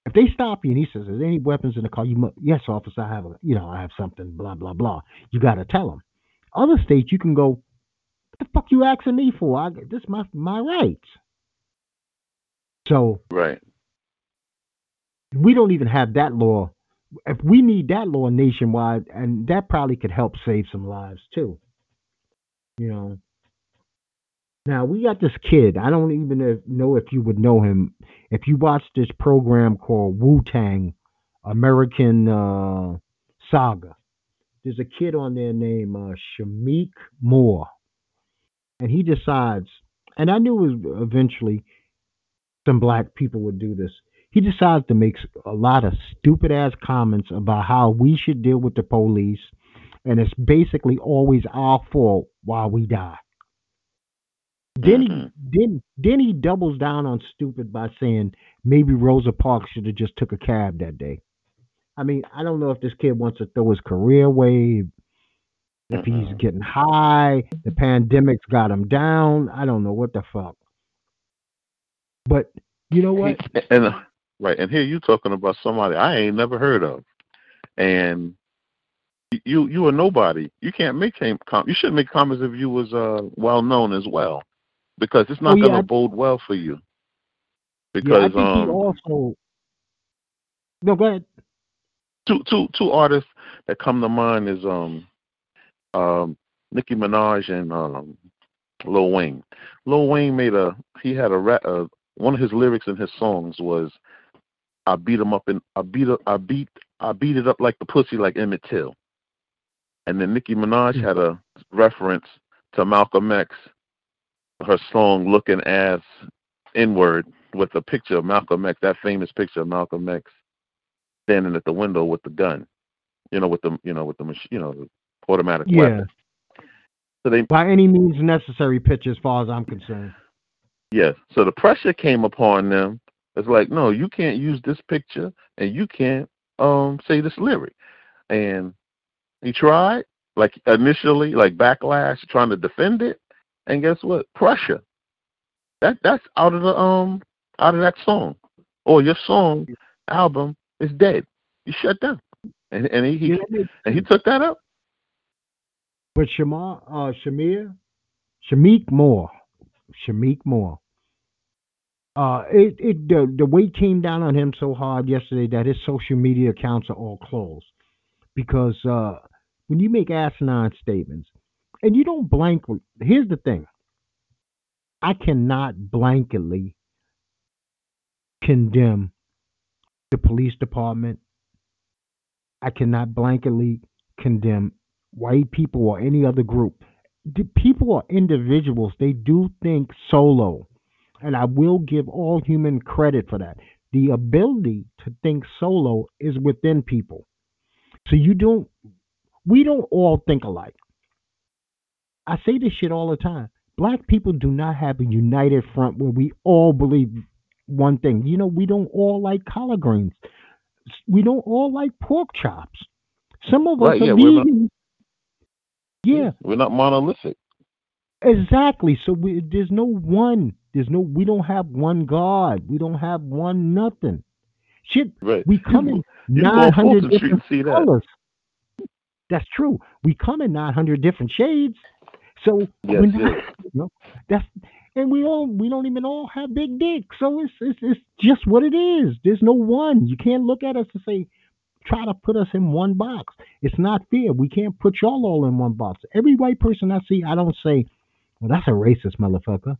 Speaker 2: If they stop you and he says, "Is there any weapons in the car?" You must, yes, officer, I have a, you know, I have something, blah blah blah. You got to tell them. Other states, you can go, What the fuck you asking me for? I, this my my rights. So
Speaker 1: right,
Speaker 2: we don't even have that law. If we need that law nationwide, and that probably could help save some lives too. You know. Now we got this kid. I don't even know if you would know him. If you watch this program called Wu Tang American uh, Saga, there's a kid on there named uh, Shameik Moore and he decides, and I knew eventually some black people would do this. He decides to make a lot of stupid ass comments about how we should deal with the police, and it's basically always our fault while we die. Then he mm-hmm. then then he doubles down on stupid by saying maybe Rosa Parks should have just took a cab that day. I mean, I don't know if this kid wants to throw his career away, if he's mm-hmm. getting high, the pandemic's got him down. I don't know what the fuck. But you know what?
Speaker 1: And uh, right, and here you talking about somebody I ain't never heard of, and you you are nobody. You can't make com- you shouldn't make comments if you was uh well known as well, because it's not oh, yeah, going to bode well for you. Because
Speaker 2: yeah, um, also no, go ahead.
Speaker 1: Two two two artists that come to mind is um um, Nicki Minaj and um, Lil Wayne. Lil Wayne made a he had a rap, uh, one of his lyrics in his songs was I beat him up and I beat I beat I beat it up like the pussy like Emmett Till. And then Nicki Minaj mm-hmm. had a reference to Malcolm X, her song "Looking Ass N-Word" with a picture of Malcolm X, that famous picture of Malcolm X. standing at the window with the gun, you know, with the you know with the machine, you know, the automatic
Speaker 2: Yeah.
Speaker 1: weapon. So they
Speaker 2: By any means necessary picture, as far as I'm concerned.
Speaker 1: yes. So the pressure came upon them. It's like, no, you can't use this picture, and you can't um say this lyric. And he tried, like initially, like backlash, trying to defend it, and guess what? Pressure. That that's out of the um out of that song, or your song album is dead. You shut down, and and he, he
Speaker 2: You know what I mean?
Speaker 1: and he took that up.
Speaker 2: But Shamar, uh, Shamir, Shameik Moore, Shameik Moore. Uh, it it the the weight came down on him so hard yesterday that his social media accounts are all closed because uh, when you make asinine statements and you don't blank, here's the thing: I cannot blanketly condemn the police department. I cannot blanketly condemn white people or any other group. The people are individuals. They do think solo. And I will give all human credit for that. The ability to think solo is within people. So you don't, we don't all think alike. I say this shit all the time. Black people do not have a united front where we all believe one thing. You know, we don't all like collard greens. We don't all like pork chops. Some of us
Speaker 1: Right,
Speaker 2: are
Speaker 1: yeah, we're not-
Speaker 2: Yeah,
Speaker 1: we're not monolithic.
Speaker 2: exactly. So we, there's no one. There's no. We don't have one God. We don't have one nothing. Shit.
Speaker 1: Right.
Speaker 2: We come in
Speaker 1: You go
Speaker 2: nine hundred different
Speaker 1: see that.
Speaker 2: colors. That's true. We come in nine hundred different shades. So
Speaker 1: Yes,
Speaker 2: we're
Speaker 1: yes.
Speaker 2: not, you know, that's and we all we don't even all have big dicks. So it's it's it's just what it is. There's no one. You can't look at us and say try to put us in one box. It's not fair. We can't put y'all all in one box. Every white person I see, I don't say, well, that's a racist motherfucker.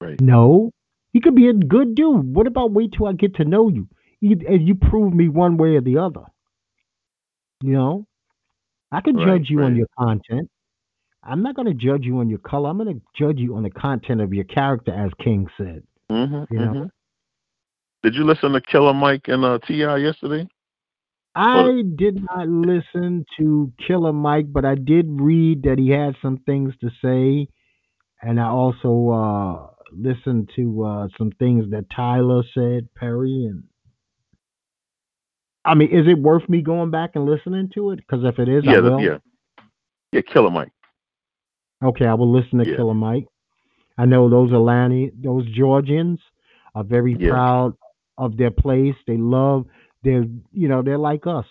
Speaker 1: Right.
Speaker 2: No, he could be a good dude. What about wait till I get to know you? You, and you prove me one way or the other. You know, I can
Speaker 1: Right,
Speaker 2: judge you on your content. I'm not going to judge you on your color. I'm going to judge you on the content of your character, as King said.
Speaker 1: hmm
Speaker 2: You know.
Speaker 1: hmm Did you listen to Killer Mike and uh, T.I. yesterday?
Speaker 2: I did not listen to Killer Mike, but I did read that he had some things to say, and I also uh, listened to uh, some things that Tyler said, Perry, and I mean, is it worth me going back and listening to it? Because if it is, I
Speaker 1: yeah, the-
Speaker 2: will.
Speaker 1: yeah, yeah. Killer Mike.
Speaker 2: Okay, I will listen to
Speaker 1: Yeah.
Speaker 2: Killer Mike. I know those Atlanta, those Georgians are very
Speaker 1: Yeah.
Speaker 2: proud of their place. They love they're you know they're like us.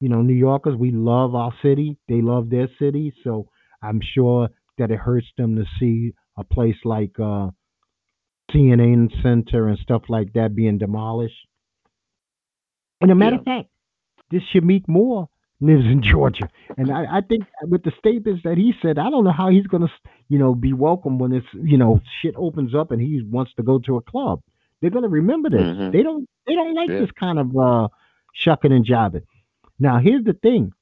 Speaker 2: You know, New Yorkers, we love our city. They love their city. So I'm sure that it hurts them to see a place like uh, CNN Center and stuff like that being demolished. And a matter of fact, this Shameik Moore lives in Georgia, and I, I think with the statements that he said, I don't know how he's going to, you know, be welcome when this, you know, shit opens up and he wants to go to a club. They're going to remember this.
Speaker 1: Mhm.
Speaker 2: They don't. They don't like
Speaker 1: Yeah.
Speaker 2: this kind of uh, shucking and jiving. Now, here's the thing: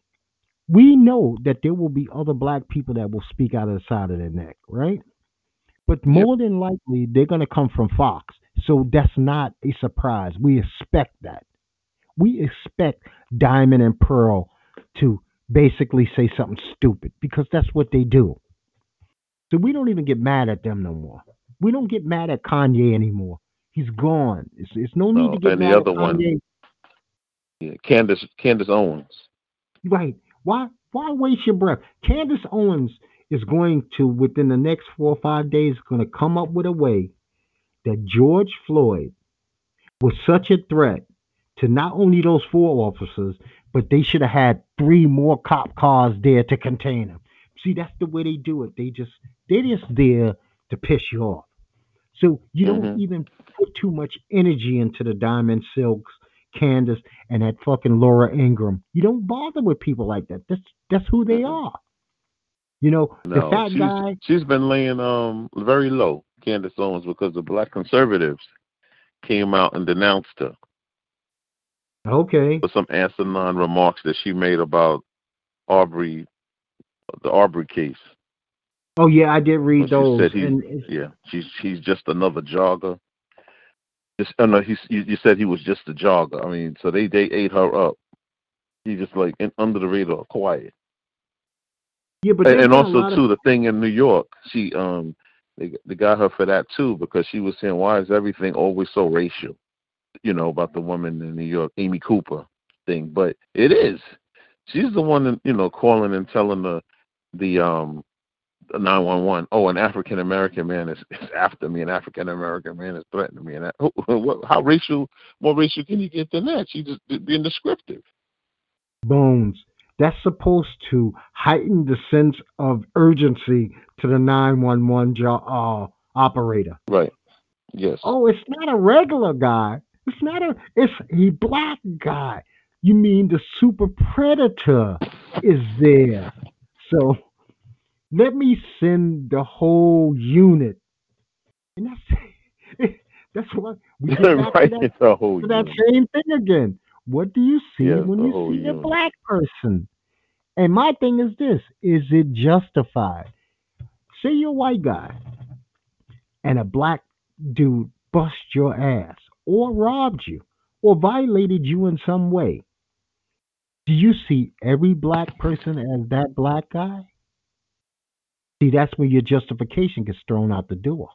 Speaker 2: we know that there will be other black people that will speak out of the side of their neck, right? But more than likely, they're going to come from Fox. So that's not a surprise. We expect that. We expect Diamond and Pearl to basically say something stupid because that's what they do. So we don't even get mad at them no more. We don't get mad at Kanye anymore. He's gone. It's, it's no need
Speaker 1: No,
Speaker 2: to get
Speaker 1: and the other
Speaker 2: at
Speaker 1: one- Yeah, Candace Candace Owens.
Speaker 2: Right. Why why waste your breath? Candace Owens is going to within the next four or five days is going to come up with a way that George Floyd was such a threat to not only those four officers, but they should have had three more cop cars there to contain him. See, that's the way they do it. They just they're just there to piss you off. So you don't
Speaker 1: Mhm.
Speaker 2: even put too much energy into the Diamond Silks, Candace, and that fucking Laura Ingraham. You don't bother with people like that. That's that's who they are. You know, the fat
Speaker 1: she's,
Speaker 2: guy.
Speaker 1: she's been laying um very low, Candace Owens, because the black conservatives came out and denounced her
Speaker 2: Okay.
Speaker 1: for some asinine remarks that she made about Arbery, the Arbery case.
Speaker 2: Oh yeah, I did read those.
Speaker 1: said he-
Speaker 2: and
Speaker 1: Yeah, she's she's just another jogger. Just, oh no, he you, said he was just a jogger. I mean, so they they ate her up. He just like in, under the radar, quiet.
Speaker 2: Yeah, but
Speaker 1: And, and also
Speaker 2: lot of-
Speaker 1: too, the thing in New York, she um they they got her for that too because she was saying why is everything always so racial, you know, about the woman in New York, Amy Cooper thing. But it is. She's the one that you know calling and telling the the um nine one one. Oh, an African American man is, is after me. An African American man is threatening me. And that, what, how racial? More racial can you get than that? She just being descriptive.
Speaker 2: bones. That's supposed to heighten the sense of urgency to the 911 jo- uh, operator.
Speaker 1: Right. Yes.
Speaker 2: Oh, it's not a regular guy. It's not a. It's a black guy. You mean the super predator is there? So let me send the whole unit. And that's that's what we get back
Speaker 1: right.
Speaker 2: to that,
Speaker 1: the whole
Speaker 2: to that
Speaker 1: unit.
Speaker 2: same thing again. What do you see
Speaker 1: Yes,
Speaker 2: when you see a black person? And my thing is this: is it justified? Say you're a white guy, and a black dude bust your ass, or robbed you, or violated you in some way. Do you see every black person as that black guy? See, that's when your justification gets thrown out the door.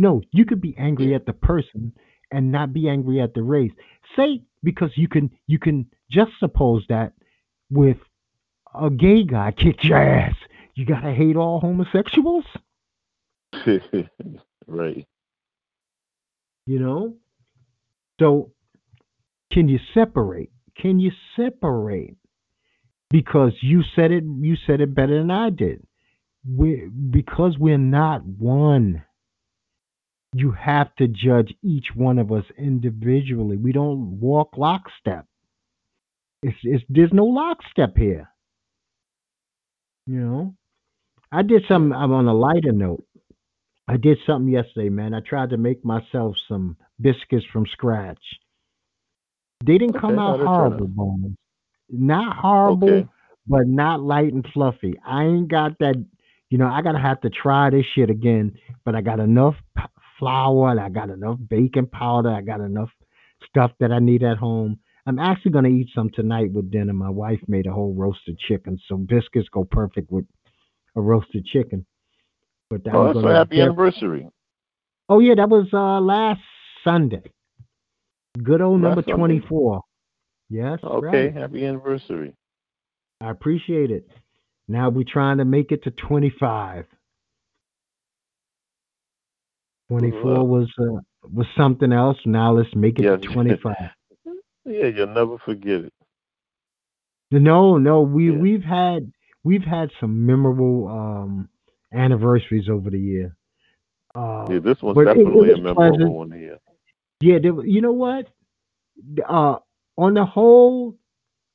Speaker 2: No, you could be angry at the person and not be angry at the race. Say because you can you can just suppose that with a gay guy kicked your ass. You gotta hate all homosexuals,
Speaker 1: right.
Speaker 2: You know? So can you separate? Can you separate? Because you said it you said it better than I did. We because we're not one. You have to judge each one of us individually. We don't walk lockstep. It's, it's there's no lockstep here. You know, I did something. I'm on a lighter note. I did something yesterday, man. I tried to make myself some biscuits from scratch. They didn't come
Speaker 1: Okay,
Speaker 2: out
Speaker 1: it turn
Speaker 2: horrible, Bones. Not horrible,
Speaker 1: Okay.
Speaker 2: but not light and fluffy. I ain't got that. You know, I gotta have to try this shit again. But I got enough p- flour, and I got enough baking powder. I got enough stuff that I need at home. I'm actually gonna eat some tonight with dinner. My wife made a whole roasted chicken, so biscuits go perfect with a roasted chicken. But
Speaker 1: Oh,
Speaker 2: I'm
Speaker 1: that's a happy anniversary.
Speaker 2: Oh yeah, that was uh last Sunday. Good old
Speaker 1: Last
Speaker 2: number twenty four. Yes,
Speaker 1: Okay,
Speaker 2: right.
Speaker 1: happy anniversary.
Speaker 2: I appreciate it. Now we're trying to make it to twenty five. Twenty four
Speaker 1: Look.
Speaker 2: was uh, was something else. Now let's make it
Speaker 1: Yes.
Speaker 2: to twenty five.
Speaker 1: Yeah, you'll never forget it.
Speaker 2: No, no, we
Speaker 1: Yeah.
Speaker 2: we've had we've had some memorable um anniversaries over the year. Uh,
Speaker 1: Yeah, this one's
Speaker 2: but it- it
Speaker 1: definitely a memorable
Speaker 2: pleasant.
Speaker 1: one here.
Speaker 2: Yeah, there, you know what? Uh, on the whole,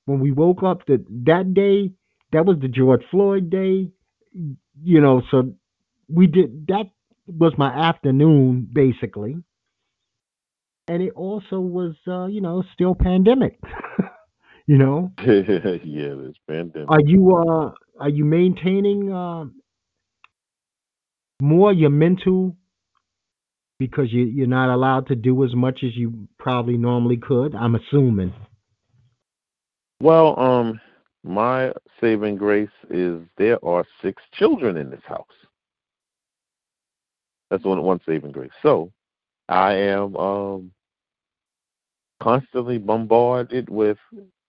Speaker 2: when we woke up that that day, that was the George Floyd day. You know, so we did that was my afternoon basically, and it also was uh, you know still pandemic. you know,
Speaker 1: yeah, this pandemic.
Speaker 2: are you uh are you maintaining um more your mental because you you're not allowed to do as much as you probably normally could? I'm assuming.
Speaker 1: Well, um, my saving grace is there are six children in this house. That's one one saving grace. So I am um constantly bombarded with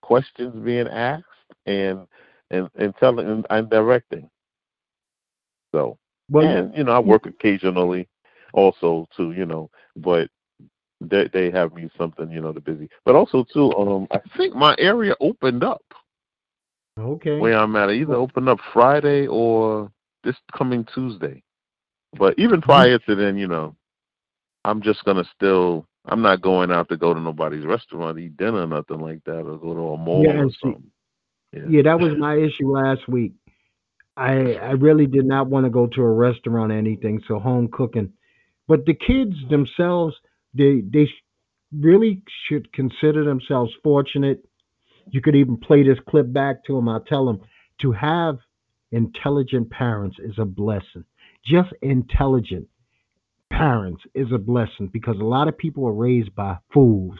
Speaker 1: questions being asked and and and telling and, and directing. So
Speaker 2: Well,
Speaker 1: and you know, I work occasionally also too, you know, but they they have me something, you know, to busy. But also too, um I think my area opened up
Speaker 2: okay.
Speaker 1: where I'm at. It either opened up Friday or this coming Tuesday. But even prior to then, you know, I'm just gonna still I'm not going out to go to nobody's restaurant, eat dinner or nothing like that, or go to a mall
Speaker 2: Yeah,
Speaker 1: or something. Yeah.
Speaker 2: Yeah, that was my issue last week. I I really did not want to go to a restaurant or anything, so home cooking. But the kids themselves, they they sh- really should consider themselves fortunate. You could even play this clip back to them. I'll tell them to have intelligent parents is a blessing. Just intelligent. parents is a blessing because a lot of people are raised by fools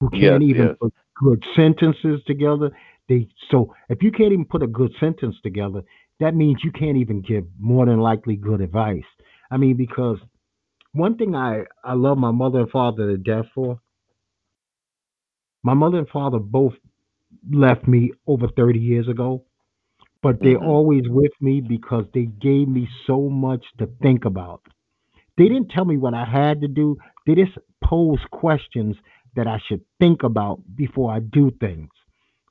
Speaker 2: who can't
Speaker 1: Yes,
Speaker 2: even
Speaker 1: yes.
Speaker 2: put good sentences together. They so if you can't even put a good sentence together, that means you can't even give more than likely good advice. I mean, because one thing I I love my mother and father to death for. My mother and father both left me over 30 years ago, but they're
Speaker 1: hmm
Speaker 2: always with me because they gave me so much to think about. They didn't tell me what I had to do. They just posed questions that I should think about before I do things.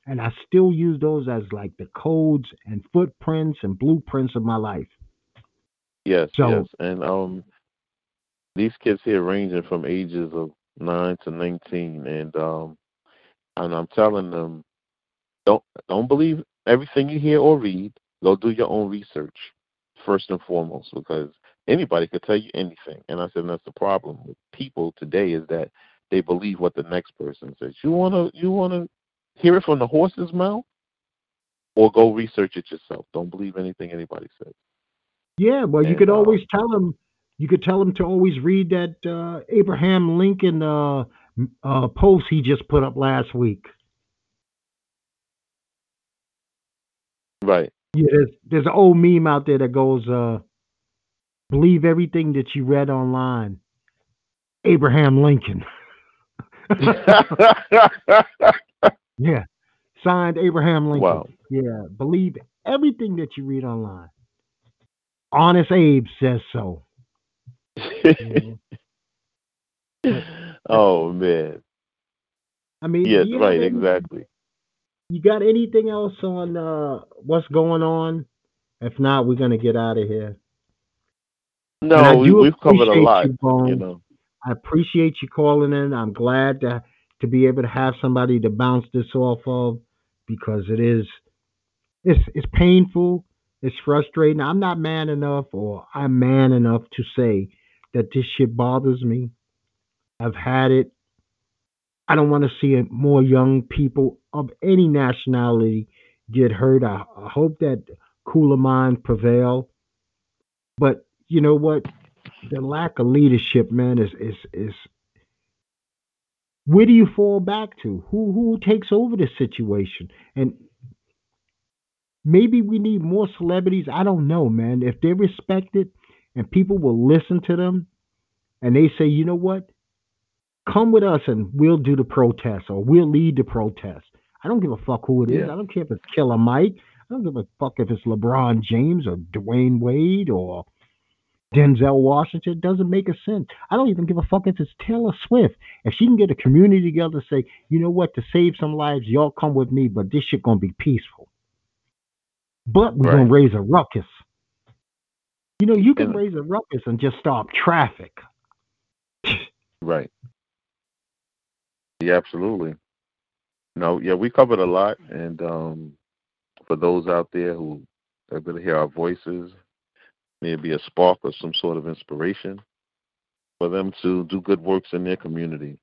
Speaker 2: And I still use those as like the codes and footprints and blueprints of my life.
Speaker 1: Yes, yes. And um, these kids here ranging from ages of nine to nineteen, and um, and I'm telling them, don't don't believe everything you hear or read. Go do your own research first and foremost, because anybody could tell you anything. And I said that's the problem with people today is that they believe what the next person says. You wanna you wanna hear it from the horse's mouth, or go research it yourself. Don't believe anything anybody says.
Speaker 2: yeah, well, you
Speaker 1: And
Speaker 2: could always
Speaker 1: um,
Speaker 2: tell them, you could tell them to always read that uh, Abraham Lincoln uh, uh, post he just put up last week.
Speaker 1: right.
Speaker 2: Yeah, there's, there's an old meme out there that goes, uh, believe everything that you read online. Abraham Lincoln. yeah. Signed Abraham Lincoln.
Speaker 1: wow.
Speaker 2: Yeah. Believe everything that you read online. Honest Abe says so. Yeah.
Speaker 1: Oh man.
Speaker 2: I mean,
Speaker 1: Yes, right, exactly.
Speaker 2: you got anything else on uh what's going on? If not, we're gonna get out of here.
Speaker 1: No, we, we've covered a lot,
Speaker 2: you,
Speaker 1: you know.
Speaker 2: I appreciate you calling in. I'm glad to to be able to have somebody to bounce this off of because it is it's it's painful, it's frustrating. I'm not man enough or I'm man enough to say that this shit bothers me. I've had it. I don't want to see it- more young people of any nationality get hurt. I, I hope that cooler minds prevail. But you know what? The lack of leadership, man, is is is where do you fall back to? Who who takes over the situation? And maybe we need more celebrities. I don't know, man. If they're respected and people will listen to them and they say, you know what? Come with us and we'll do the protest or we'll lead the protest. I don't give a fuck who it is.
Speaker 1: Yeah.
Speaker 2: I don't care if it's Killer Mike. I don't give a fuck if it's LeBron James or Dwyane Wade or Denzel Washington. Doesn't make a sense. I don't even give a fuck if it's Taylor Swift. If she can get a community together, say, you know what, to save some lives, y'all come with me, but this shit gonna be peaceful. But we're
Speaker 1: Right.
Speaker 2: gonna raise a ruckus. You know, you can
Speaker 1: And
Speaker 2: raise a ruckus and just stop traffic.
Speaker 1: right. Yeah, absolutely. No, yeah, we covered a lot and um for those out there who are able to hear our voices, maybe a spark or some sort of inspiration for them to do good works in their community.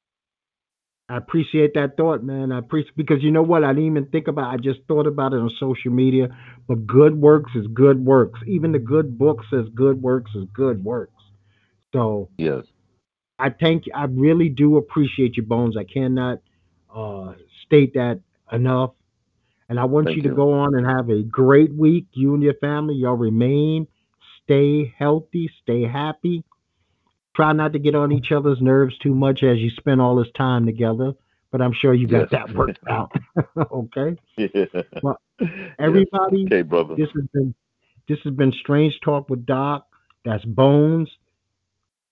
Speaker 2: I appreciate that thought, man. I appreciate because you know what? I didn't even think about. I just thought about it on social media. But good works is good works. Even the good book says good works is good works. So
Speaker 1: Yes.
Speaker 2: I thank. I really do appreciate you, Bones. I cannot uh, state that enough. And I want
Speaker 1: Thank
Speaker 2: you to go on and have a great week. You and your family. Y'all remain. Stay healthy. Stay happy. Try not to get on each other's nerves too much as you spend all this time together. But I'm sure you got that worked out. okay.
Speaker 1: yeah.
Speaker 2: Well. Everybody,
Speaker 1: Okay, brother.
Speaker 2: this has been this has been Strange Talk with Doc. That's Bones.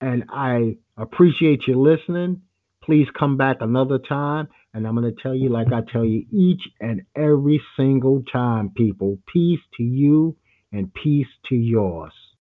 Speaker 2: And I appreciate you listening. Please come back another time. And I'm going to tell you, like I tell you each and every single time, people, peace to you and peace to yours.